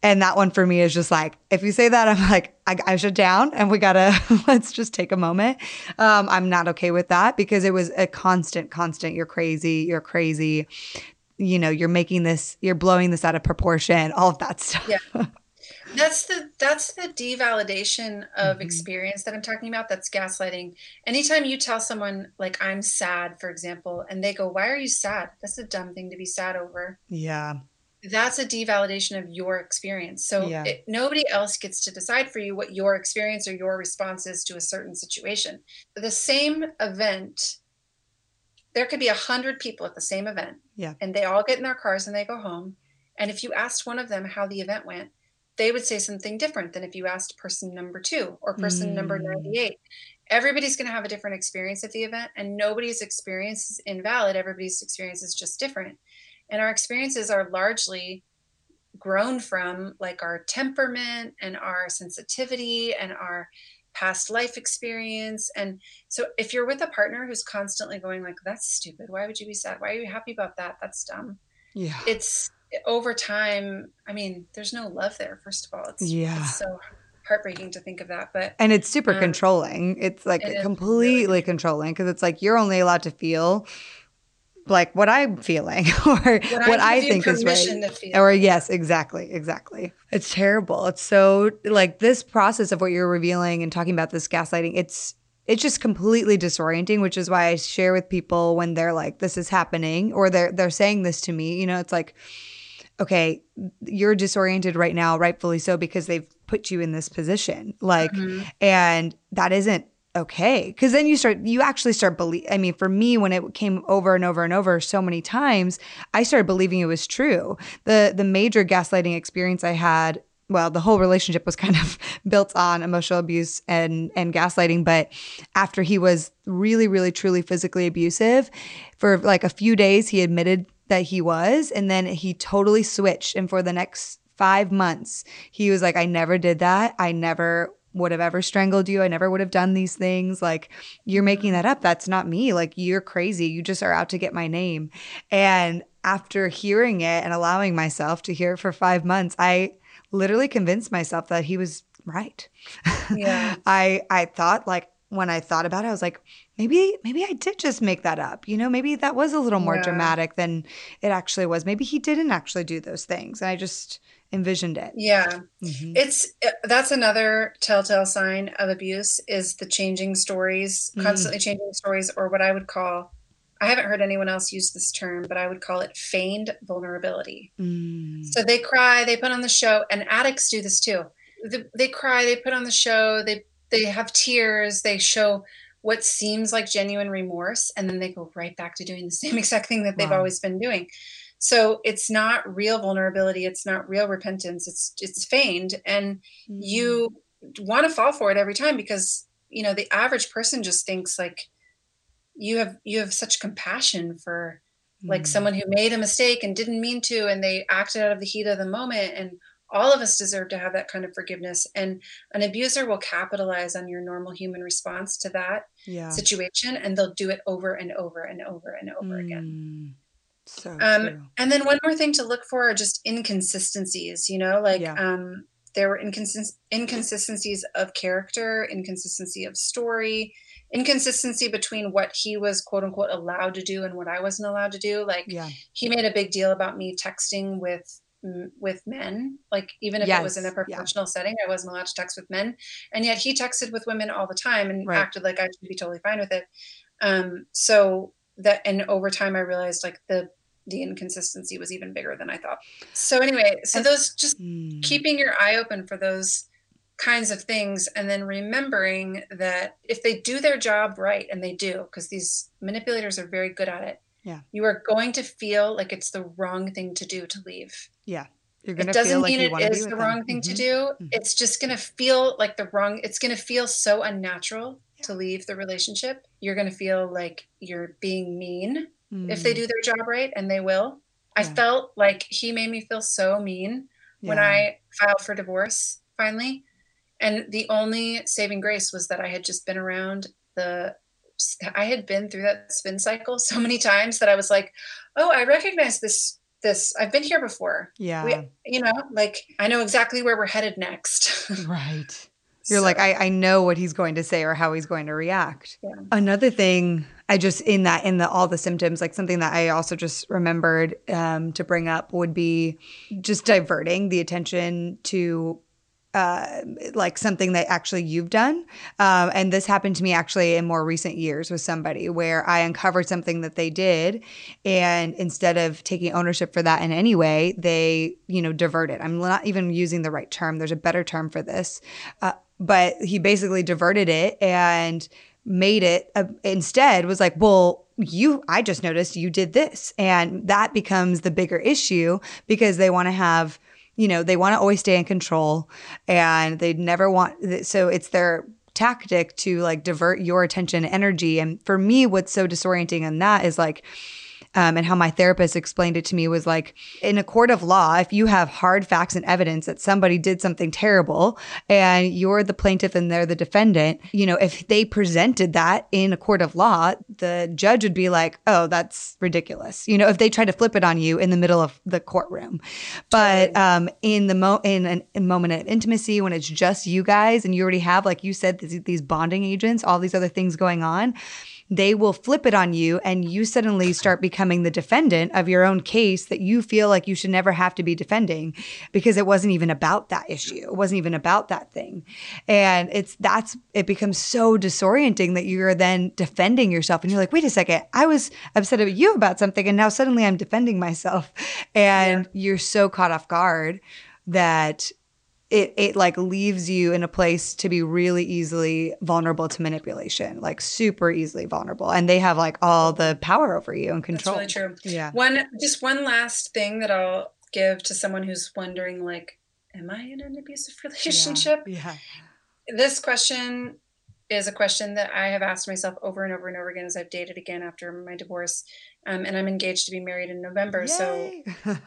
and that one for me is just like if you say that i'm like i, I shut down and we gotta let's just take a moment. Um i'm not okay with that because it was a constant constant you're crazy you're crazy. You know you're making this you're blowing this out of proportion all of that stuff. Yeah that's the that's the devalidation of mm-hmm. experience that i'm talking about that's gaslighting. Anytime you tell someone like i'm sad for example and they go why are you sad? That's a dumb thing to be sad over. Yeah. That's a devalidation of your experience. So yeah. it, nobody else gets to decide for you what your experience or your response is to a certain situation. The same event there could be a hundred people at the same event yeah. and they all get in their cars and they go home. And if you asked one of them how the event went they would say something different than if you asked person number two or person mm. number 98 everybody's going to have a different experience at the event and nobody's experience is invalid. Everybody's experience is just different. And our experiences are largely grown from like our temperament and our sensitivity and our past life experience. And so if you're with a partner who's constantly going like that's stupid. Why would you be sad? Why are you happy about that? That's dumb. Yeah. It's over time, I mean, there's no love there. First of all, it's, yeah, it's so heartbreaking to think of that. But and it's super um, controlling. It's like it completely really controlling because it's like you're only allowed to feel like what I'm feeling or what, what I, I think is right. Or yes, exactly, exactly. It's terrible. It's so like this process of what you're revealing and talking about this gaslighting. It's it's just completely disorienting, which is why I share with people when they're like, "This is happening," or they're they're saying this to me. You know, it's like okay, you're disoriented right now, rightfully so, because they've put you in this position. Like, mm-hmm. and that isn't okay. Cause then you start, you actually start believe. I mean, for me, when it came over and over and over so many times, I started believing it was true. The, the major gaslighting experience I had well, the whole relationship was kind of built on emotional abuse and and gaslighting. But after he was really, really, truly physically abusive, for like a few days, he admitted that he was, and then he totally switched. And for the next five months, he was like, "I never did that. I never." would have ever strangled you. I never would have done these things. Like, you're making that up. That's not me. Like, you're crazy. You just are out to get my name. And after hearing it and allowing myself to hear it for five months, I literally convinced myself that he was right. Yeah. I I thought like when I thought about it, I was like, maybe maybe I did just make that up. You know, maybe that was a little more yeah. dramatic than it actually was. Maybe he didn't actually do those things. And I just envisioned it. Yeah. Mm-hmm. It's uh, that's another telltale sign of abuse is the changing stories, mm. constantly changing stories or what I would call I haven't heard anyone else use this term, but I would call it feigned vulnerability. Mm. So they cry, they put on the show, and addicts do this too. They, they cry, they put on the show, they they have tears, they show what seems like genuine remorse, and then they go right back to doing the same exact thing that they've wow. always been doing. So it's not real vulnerability, it's not real repentance, it's it's feigned, and mm. you want to fall for it every time because you know the average person just thinks like you have you have such compassion for like mm. someone who made a mistake and didn't mean to and they acted out of the heat of the moment and all of us deserve to have that kind of forgiveness and an abuser will capitalize on your normal human response to that yeah. situation and they'll do it over and over and over and over mm. again so um, and then one more thing to look for are just inconsistencies you know like yeah. um, there were inconsist- inconsistencies of character inconsistency of story inconsistency between what he was quote unquote allowed to do and what I wasn't allowed to do. Like yeah. he made a big deal about me texting with with men like even if yes. it was in a professional yeah. setting i wasn't allowed to text with men and yet he texted with women all the time and right. acted like i should be totally fine with it um so that and over time i realized like the the inconsistency was even bigger than i thought so anyway so those just mm. keeping your eye open for those kinds of things and then remembering that if they do their job right and they do because these manipulators are very good at it yeah you are going to feel like it's the wrong thing to do to leave yeah you're gonna it doesn't mean it is the wrong them. thing mm-hmm. to do mm-hmm. it's just going to feel like the wrong it's going to feel so unnatural yeah. to leave the relationship you're going to feel like you're being mean mm. if they mm. do their job right and they will yeah. i felt like he made me feel so mean yeah. when i filed for divorce finally and the only saving grace was that I had just been around the I had been through that spin cycle so many times that I was like, "Oh, I recognize this this I've been here before." Yeah. We, you know, like I know exactly where we're headed next. right. You're so. like, I, I know what he's going to say or how he's going to react. Yeah. Another thing I just in that in the all the symptoms, like something that I also just remembered um, to bring up would be just diverting the attention to uh, like something that actually you've done. Um, and this happened to me actually in more recent years with somebody where I uncovered something that they did. And instead of taking ownership for that in any way, they, you know, diverted. I'm not even using the right term. There's a better term for this. Uh, but he basically diverted it and made it uh, instead was like, well, you, I just noticed you did this. And that becomes the bigger issue because they want to have you know, they want to always stay in control and they never want, so it's their tactic to like divert your attention and energy. And for me, what's so disorienting in that is like, um, and how my therapist explained it to me was like in a court of law, if you have hard facts and evidence that somebody did something terrible and you're the plaintiff and they're the defendant, you know, if they presented that in a court of law, the judge would be like, oh, that's ridiculous. You know, if they try to flip it on you in the middle of the courtroom. But um, in the mo- in an, a moment of intimacy, when it's just you guys and you already have, like you said, these, these bonding agents, all these other things going on they will flip it on you and you suddenly start becoming the defendant of your own case that you feel like you should never have to be defending because it wasn't even about that issue. It wasn't even about that thing. And it's that's it becomes so disorienting that you're then defending yourself and you're like, wait a second, I was upset at you about something and now suddenly I'm defending myself. And yeah. you're so caught off guard that it it like leaves you in a place to be really easily vulnerable to manipulation, like super easily vulnerable. And they have like all the power over you and control. That's really true. Yeah. One just one last thing that I'll give to someone who's wondering like am I in an abusive relationship? Yeah. yeah. This question is a question that I have asked myself over and over and over again as I've dated again after my divorce. Um, and I'm engaged to be married in November. Yay! So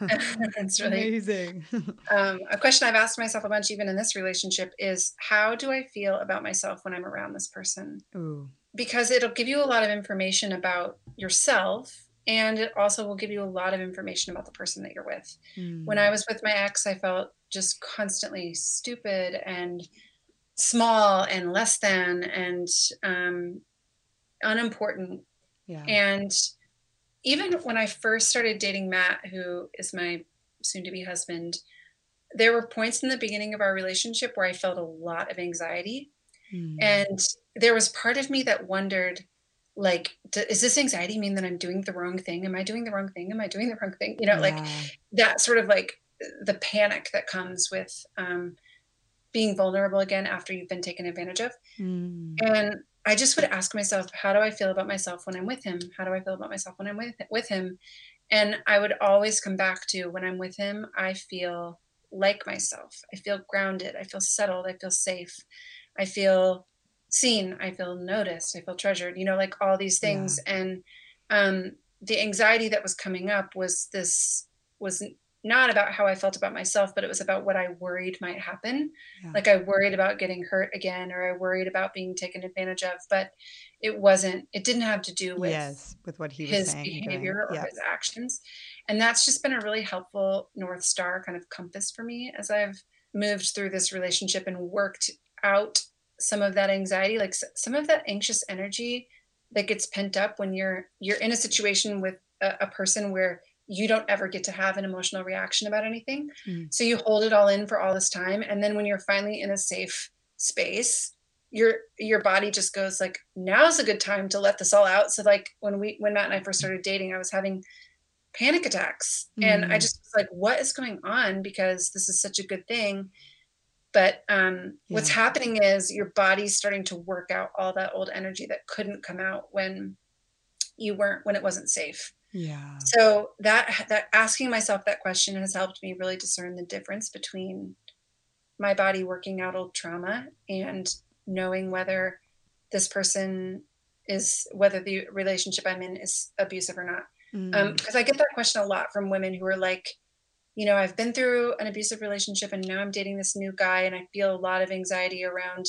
it's really amazing. um, a question I've asked myself a bunch, even in this relationship, is how do I feel about myself when I'm around this person? Ooh. Because it'll give you a lot of information about yourself. And it also will give you a lot of information about the person that you're with. Mm. When I was with my ex, I felt just constantly stupid and small and less than and um, unimportant. Yeah. And even when I first started dating Matt, who is my soon to be husband, there were points in the beginning of our relationship where I felt a lot of anxiety. Mm. And there was part of me that wondered, like, does this anxiety mean that I'm doing the wrong thing? Am I doing the wrong thing? Am I doing the wrong thing? You know, yeah. like that sort of like the panic that comes with um, being vulnerable again after you've been taken advantage of. Mm. And I just would ask myself, how do I feel about myself when I'm with him? How do I feel about myself when I'm with with him? And I would always come back to when I'm with him, I feel like myself. I feel grounded. I feel settled. I feel safe. I feel seen. I feel noticed. I feel treasured. You know, like all these things. Yeah. And um, the anxiety that was coming up was this was not about how I felt about myself, but it was about what I worried might happen. Yeah. Like I worried about getting hurt again, or I worried about being taken advantage of. But it wasn't. It didn't have to do with yes, with what he was his saying, behavior or his actions. And that's just been a really helpful north star kind of compass for me as I've moved through this relationship and worked out some of that anxiety, like some of that anxious energy that gets pent up when you're you're in a situation with a, a person where you don't ever get to have an emotional reaction about anything. Mm. So you hold it all in for all this time. And then when you're finally in a safe space, your your body just goes like, now's a good time to let this all out. So like when we when Matt and I first started dating, I was having panic attacks. Mm. And I mm. just was like, what is going on? Because this is such a good thing. But um, yeah. what's happening is your body's starting to work out all that old energy that couldn't come out when you weren't when it wasn't safe. Yeah. So that that asking myself that question has helped me really discern the difference between my body working out old trauma and knowing whether this person is whether the relationship I'm in is abusive or not. Mm. Um, because I get that question a lot from women who are like, you know, I've been through an abusive relationship and now I'm dating this new guy and I feel a lot of anxiety around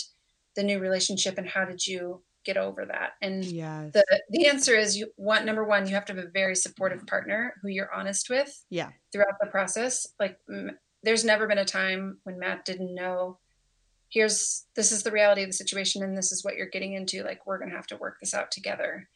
the new relationship and how did you get over that. And yes. the the answer is you want number one you have to have a very supportive partner who you're honest with yeah. throughout the process. Like m- there's never been a time when matt didn't know here's this is the reality of the situation and this is what you're getting into. Like we're going to have to work this out together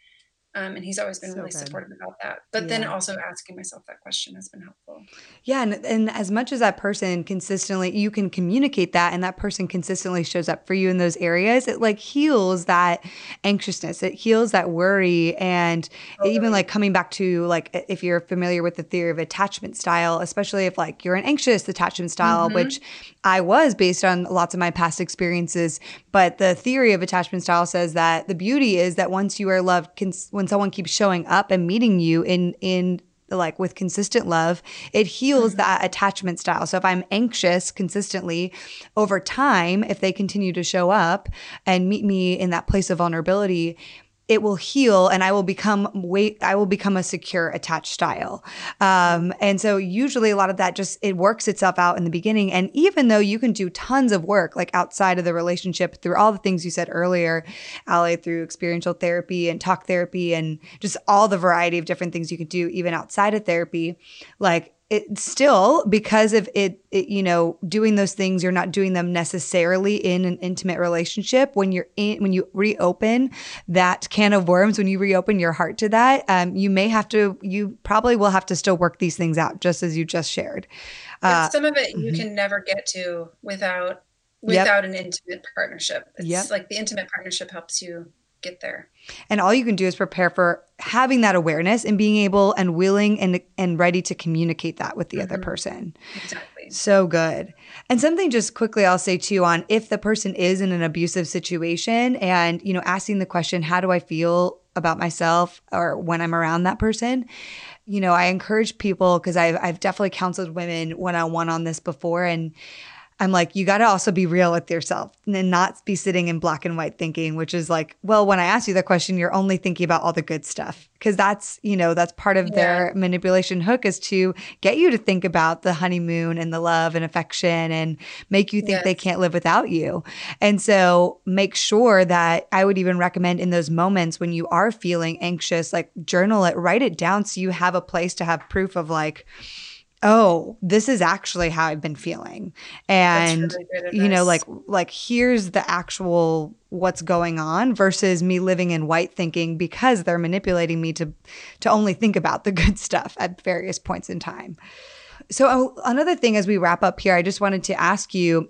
um, and he's always been so really good. supportive about that. But yeah. then also asking myself that question has been helpful. Yeah. And, and as much as that person consistently, you can communicate that and that person consistently shows up for you in those areas, it like heals that anxiousness. It heals that worry. And totally. even like coming back to like, if you're familiar with the theory of attachment style, especially if like you're an anxious attachment style, mm-hmm. which I was based on lots of my past experiences. But the theory of attachment style says that the beauty is that once you are loved, cons- when someone keeps showing up and meeting you in in like with consistent love, it heals mm-hmm. that attachment style. So if I'm anxious consistently over time, if they continue to show up and meet me in that place of vulnerability, it will heal and I will become wait I will become a secure attached style. Um, and so usually a lot of that just it works itself out in the beginning. And even though you can do tons of work like outside of the relationship through all the things you said earlier, Ally, through experiential therapy and talk therapy and just all the variety of different things you can do even outside of therapy, like it still because of it, it, you know doing those things you're not doing them necessarily in an intimate relationship when you're in when you reopen that can of worms when you reopen your heart to that um, you may have to you probably will have to still work these things out just as you just shared uh, some of it you mm-hmm. can never get to without without yep. an intimate partnership it's yep. like the intimate partnership helps you get there. And all you can do is prepare for having that awareness and being able and willing and and ready to communicate that with the mm-hmm. other person. Exactly. So good. And something just quickly I'll say too on if the person is in an abusive situation and you know asking the question how do I feel about myself or when I'm around that person you know, I encourage people because I've, I've definitely counseled women one on one on this before. And I'm like, you got to also be real with yourself and not be sitting in black and white thinking, which is like, well, when I ask you the question, you're only thinking about all the good stuff. Cause that's, you know, that's part of yeah. their manipulation hook is to get you to think about the honeymoon and the love and affection and make you think yes. they can't live without you. And so make sure that I would even recommend in those moments when you are feeling anxious, like journal it, write it down so you have a place to have proof of like, oh this is actually how i've been feeling. And really you know like like here's the actual what's going on versus me living in white thinking because they're manipulating me to to only think about the good stuff at various points in time. So uh, another thing as we wrap up here i just wanted to ask you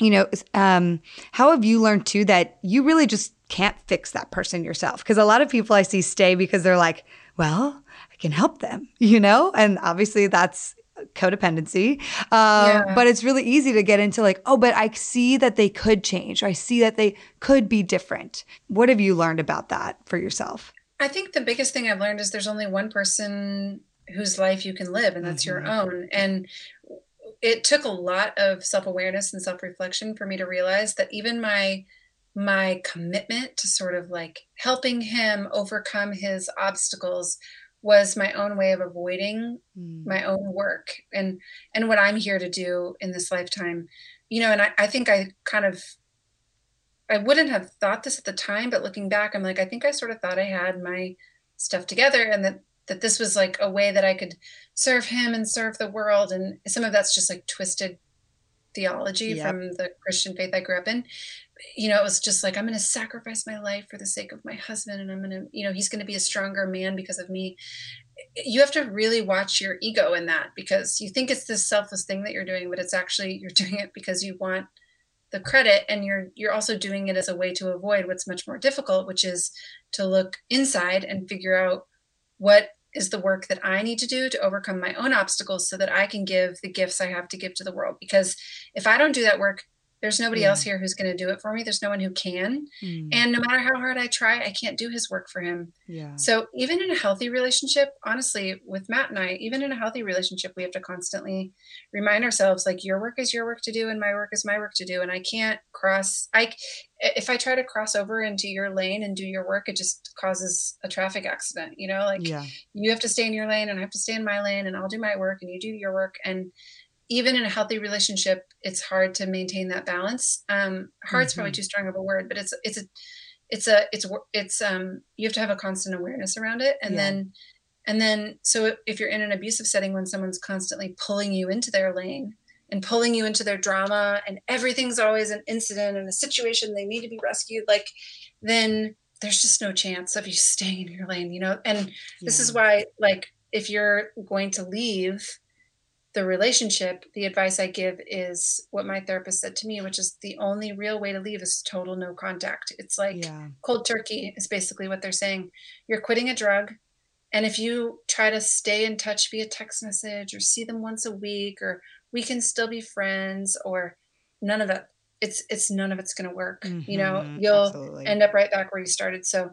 you know um, how have you learned too that you really just can't fix that person yourself? Because a lot of people i see stay because they're like well can help them, you know? And obviously that's codependency. Um, yeah. But it's really easy to get into like, oh, but I see that they could change. Or I see that they could be different. What have you learned about that for yourself? I think the biggest thing I've learned is there's only one person whose life you can live, and that's mm-hmm. your own. And it took a lot of self-awareness and self-reflection for me to realize that even my my commitment to sort of like helping him overcome his obstacles was my own way of avoiding mm. my own work and and what i'm here to do in this lifetime you know and I, I think i kind of i wouldn't have thought this at the time but looking back i'm like i think i sort of thought i had my stuff together and that that this was like a way that i could serve him and serve the world and some of that's just like twisted theology yep. from the christian faith i grew up in you know, it was just like, I'm going to sacrifice my life for the sake of my husband. And I'm going to, you know, he's going to be a stronger man because of me. You have to really watch your ego in that because you think it's this selfless thing that you're doing, but it's actually, you're doing it because you want the credit and you're you're also doing it as a way to avoid what's much more difficult which is to look inside and figure out what is the work that I need to do to overcome my own obstacles so that I can give the gifts I have to give to the world. Because if I don't do that work, there's nobody else here who's going to do it for me. There's no one who can. Mm. And no matter how hard I try, I can't do his work for him. Yeah. So even in a healthy relationship, honestly, with Matt and I, even in a healthy relationship, we have to constantly remind ourselves like your work is your work to do and my work is my work to do. And I can't cross I if I try to cross over into your lane and do your work, it just causes a traffic accident, you know? Like yeah. you have to stay in your lane and I have to stay in my lane and I'll do my work and you do your work and even in a healthy relationship, it's hard to maintain that balance. Um, hard's mm-hmm. probably too strong of a word, but it's it's a it's a it's it's um you have to have a constant awareness around it, and yeah. then and then so if you're in an abusive setting when someone's constantly pulling you into their lane and pulling you into their drama, and everything's always an incident and a situation they need to be rescued, like then there's just no chance of you staying in your lane, you know. And yeah. this is why, like, if you're going to leave the relationship, the advice I give is what my therapist said to me, which is the only real way to leave is total no contact. It's like yeah. cold turkey is basically what they're saying. You're quitting a drug. And if you try to stay in touch via text message or see them once a week or we can still be friends or none of it, it's it's none of it's gonna work. Mm-hmm, you know, mm-hmm. you'll absolutely. end up right back where you started. So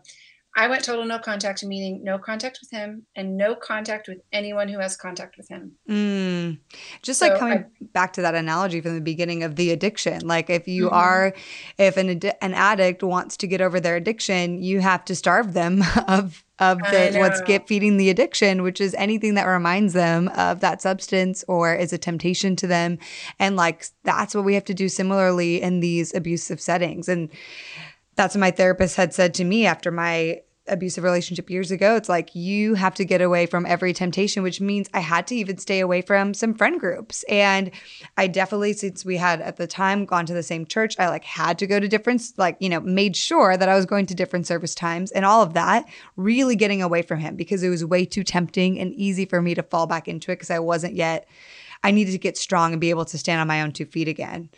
I went total no contact, meaning no contact with him and no contact with anyone who has contact with him. Mm. Just so like coming I, back to that analogy from the beginning of the addiction. Like if you mm-hmm. are, if an an addict wants to get over their addiction, you have to starve them of of the, what's get feeding the addiction, which is anything that reminds them of that substance or is a temptation to them. And like that's what we have to do similarly in these abusive settings. And that's what my therapist had said to me after my abusive relationship years ago. It's like you have to get away from every temptation, which means I had to even stay away from some friend groups. And I definitely, since we had at the time gone to the same church, I like had to go to different, like, you know, made sure that I was going to different service times and all of that, really getting away from him because it was way too tempting and easy for me to fall back into it because I wasn't yet, I needed to get strong and be able to stand on my own two feet again.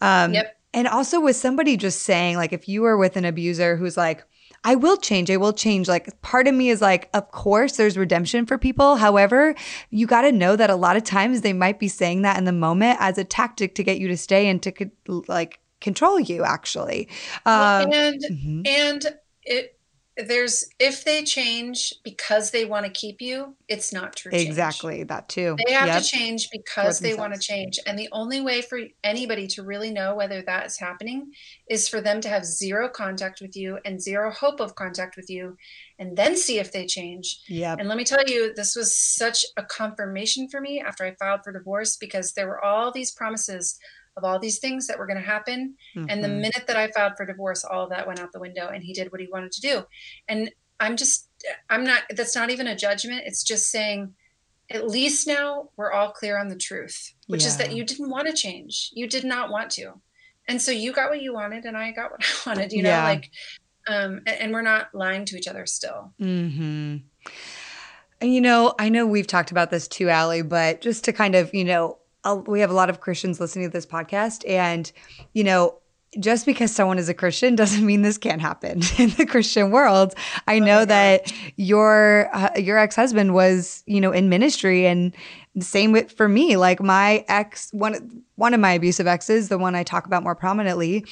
Um, yep and also with somebody just saying, like, if you were with an abuser who's like, I will change, I will change. Like, part of me is like, of course, there's redemption for people. However, you got to know that a lot of times they might be saying that in the moment as a tactic to get you to stay and to like control you, actually. Um, and, mm-hmm. and it, there's if they change because they want to keep you, it's not true. Change. Exactly that too. They have yep. to change because they want to change, and the only way for anybody to really know whether that is happening is for them to have zero contact with you and zero hope of contact with you, and then see if they change. Yeah. And let me tell you, this was such a confirmation for me after I filed for divorce because there were all these promises of all these things that were going to happen. Mm-hmm. And the mm-hmm. minute that I filed for divorce, all of that went out the window and he did what he wanted to do. And I'm just, I'm not, that's not even a judgment. It's just saying, at least now we're all clear on the truth, which yeah. is that you didn't want to change. You did not want to. And so you got what you wanted and I got what I wanted, you know, yeah. like, um, and, and, we're not lying to each other still. Mm-hmm. And, you know, I know we've talked about this too, Ally, but just to kind of, you know, we have a lot of Christians listening to this podcast, and you know, just because someone is a Christian doesn't mean this can't happen in the Christian world. I oh know that your uh, your ex husband was, you know, in ministry, and same with for me. Like my ex, one one of my abusive exes, the one I talk about more prominently,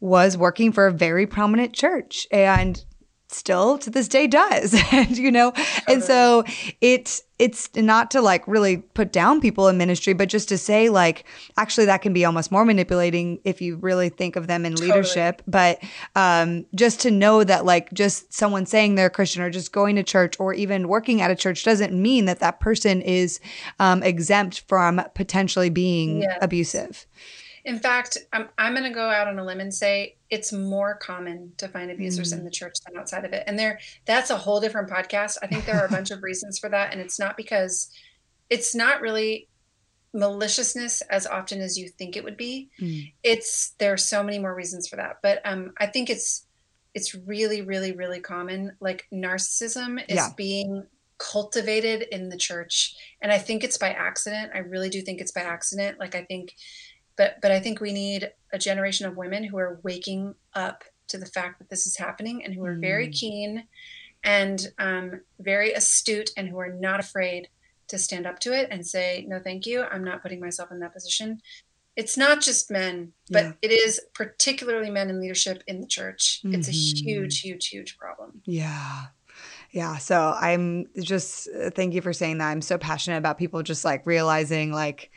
was working for a very prominent church, and still to this day does and you know and so it's it's not to like really put down people in ministry but just to say like actually that can be almost more manipulating if you really think of them in totally. leadership but um just to know that like just someone saying they're a christian or just going to church or even working at a church doesn't mean that that person is um exempt from potentially being yes. abusive in fact, I'm, I'm going to go out on a limb and say it's more common to find abusers mm. in the church than outside of it. And there, that's a whole different podcast. I think there are a bunch of reasons for that. And it's not because it's not really maliciousness as often as you think it would be. Mm. It's, there are so many more reasons for that. But um, I think it's, it's really, really, really common. Like narcissism is yeah. being cultivated in the church. And I think it's by accident. I really do think it's by accident. Like, I think but but I think we need a generation of women who are waking up to the fact that this is happening and who are mm. very keen and um, very astute and who are not afraid to stand up to it and say no thank you i'm not putting myself in that position it's not just men but yeah. it is particularly men in leadership in the church mm-hmm. it's a mm-hmm. huge huge huge problem yeah yeah so i'm just thank you for saying that i'm so passionate about people just like realizing like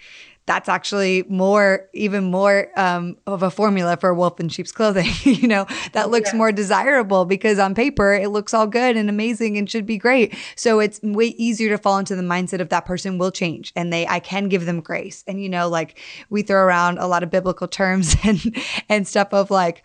that's actually more, even more um, of a formula for wolf in sheep's clothing. you know, that looks yeah. more desirable because on paper it looks all good and amazing and should be great. So it's way easier to fall into the mindset of that person will change and they, I can give them grace. And you know, like we throw around a lot of biblical terms and and stuff of like,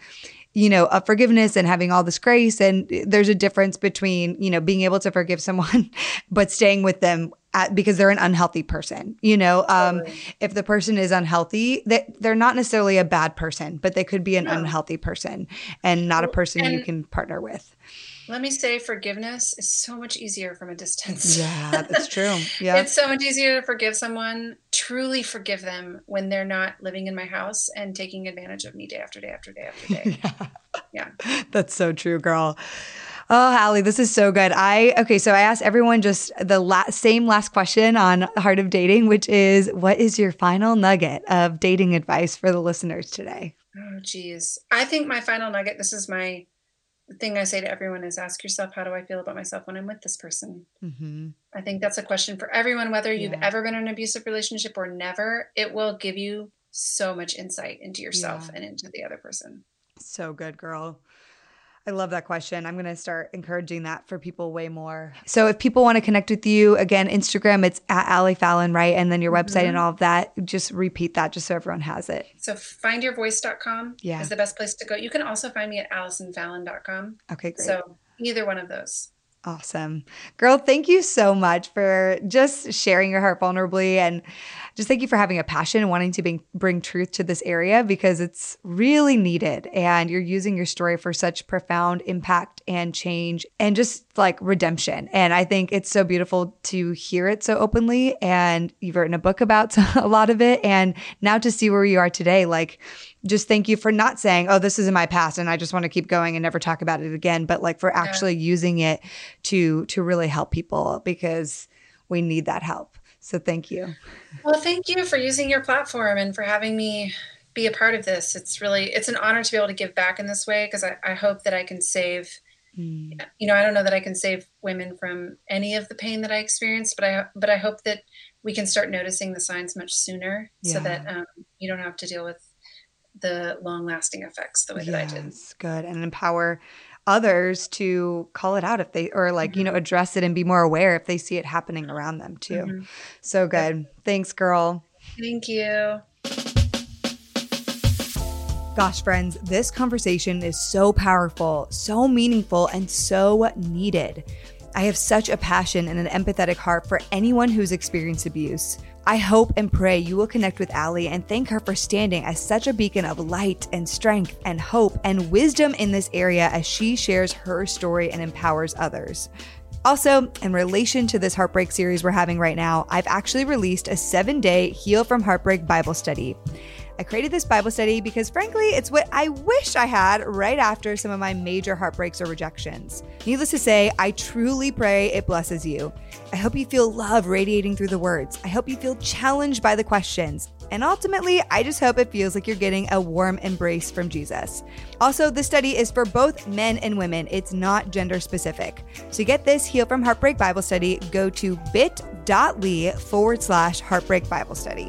you know, of forgiveness and having all this grace. And there's a difference between, you know, being able to forgive someone, but staying with them at, because they're an unhealthy person. You know, um, totally. if the person is unhealthy, they, they're not necessarily a bad person, but they could be an no. unhealthy person and not a person and you can partner with. Let me say, forgiveness is so much easier from a distance. Yeah, that's true. Yeah. it's so much easier to forgive someone, truly forgive them when they're not living in my house and taking advantage of me day after day after day after day. yeah. yeah. That's so true, girl. Oh, Ally, this is so good. I okay, so I asked everyone just the la- same last question on Heart of Dating, which is what is your final nugget of dating advice for the listeners today? Oh, geez. I think my final nugget, this is my thing I say to everyone is ask yourself, how do I feel about myself when I'm with this person? Mm-hmm. I think that's a question for everyone, whether you've yeah. ever been in an abusive relationship or never. It will give you so much insight into yourself yeah. and into the other person. So good, girl. I love that question. I'm going to start encouraging that for people way more. So if people want to connect with you, again, Instagram, it's at Ally Fallon, right? And then your website mm-hmm. and all of that. Just repeat that just so everyone has it. So findyourvoice.com yeah. is the best place to go. You can also find me at AllisonFallon.com. Okay, great. So either one of those. Awesome. Girl, thank you so much for just sharing your heart vulnerably and just thank you for having a passion and wanting to bring, bring truth to this area because it's really needed. And you're using your story for such profound impact and change and just like redemption. And I think it's so beautiful to hear it so openly. And you've written a book about a lot of it. And now to see where you are today, like, just thank you for not saying, oh, this is in my past and I just want to keep going and never talk about it again, but like for actually yeah. using it to to really help people because we need that help. So thank you. Well, thank you for using your platform and for having me be a part of this. It's really it's an honor to be able to give back in this way because I, I hope that I can save mm. you know, I don't know that I can save women from any of the pain that I experienced, but I but I hope that we can start noticing the signs much sooner, yeah. so that um, you don't have to deal with the long lasting effects the way that yes, I did. Good and empower others to call it out if they or like mm-hmm. you know address it and be more aware if they see it happening around them too. Mm-hmm. So good. Yep. Thanks, girl. Thank you. Gosh, friends, this conversation is so powerful, so meaningful, and so needed. I have such a passion and an empathetic heart for anyone who's experienced abuse. I hope and pray you will connect with Ally and thank her for standing as such a beacon of light and strength and hope and wisdom in this area as she shares her story and empowers others. Also, in relation to this heartbreak series we're having right now, I've actually released a seven day Heal from Heartbreak Bible study. I created this Bible study because, frankly, it's what I wish I had right after some of my major heartbreaks or rejections. Needless to say, I truly pray it blesses you. I hope you feel love radiating through the words. I hope you feel challenged by the questions. And ultimately, I just hope it feels like you're getting a warm embrace from Jesus. Also, the study is for both men and women, it's not gender specific. To get this Heal from Heartbreak Bible study, go to bit.ly forward slash heartbreak Bible study.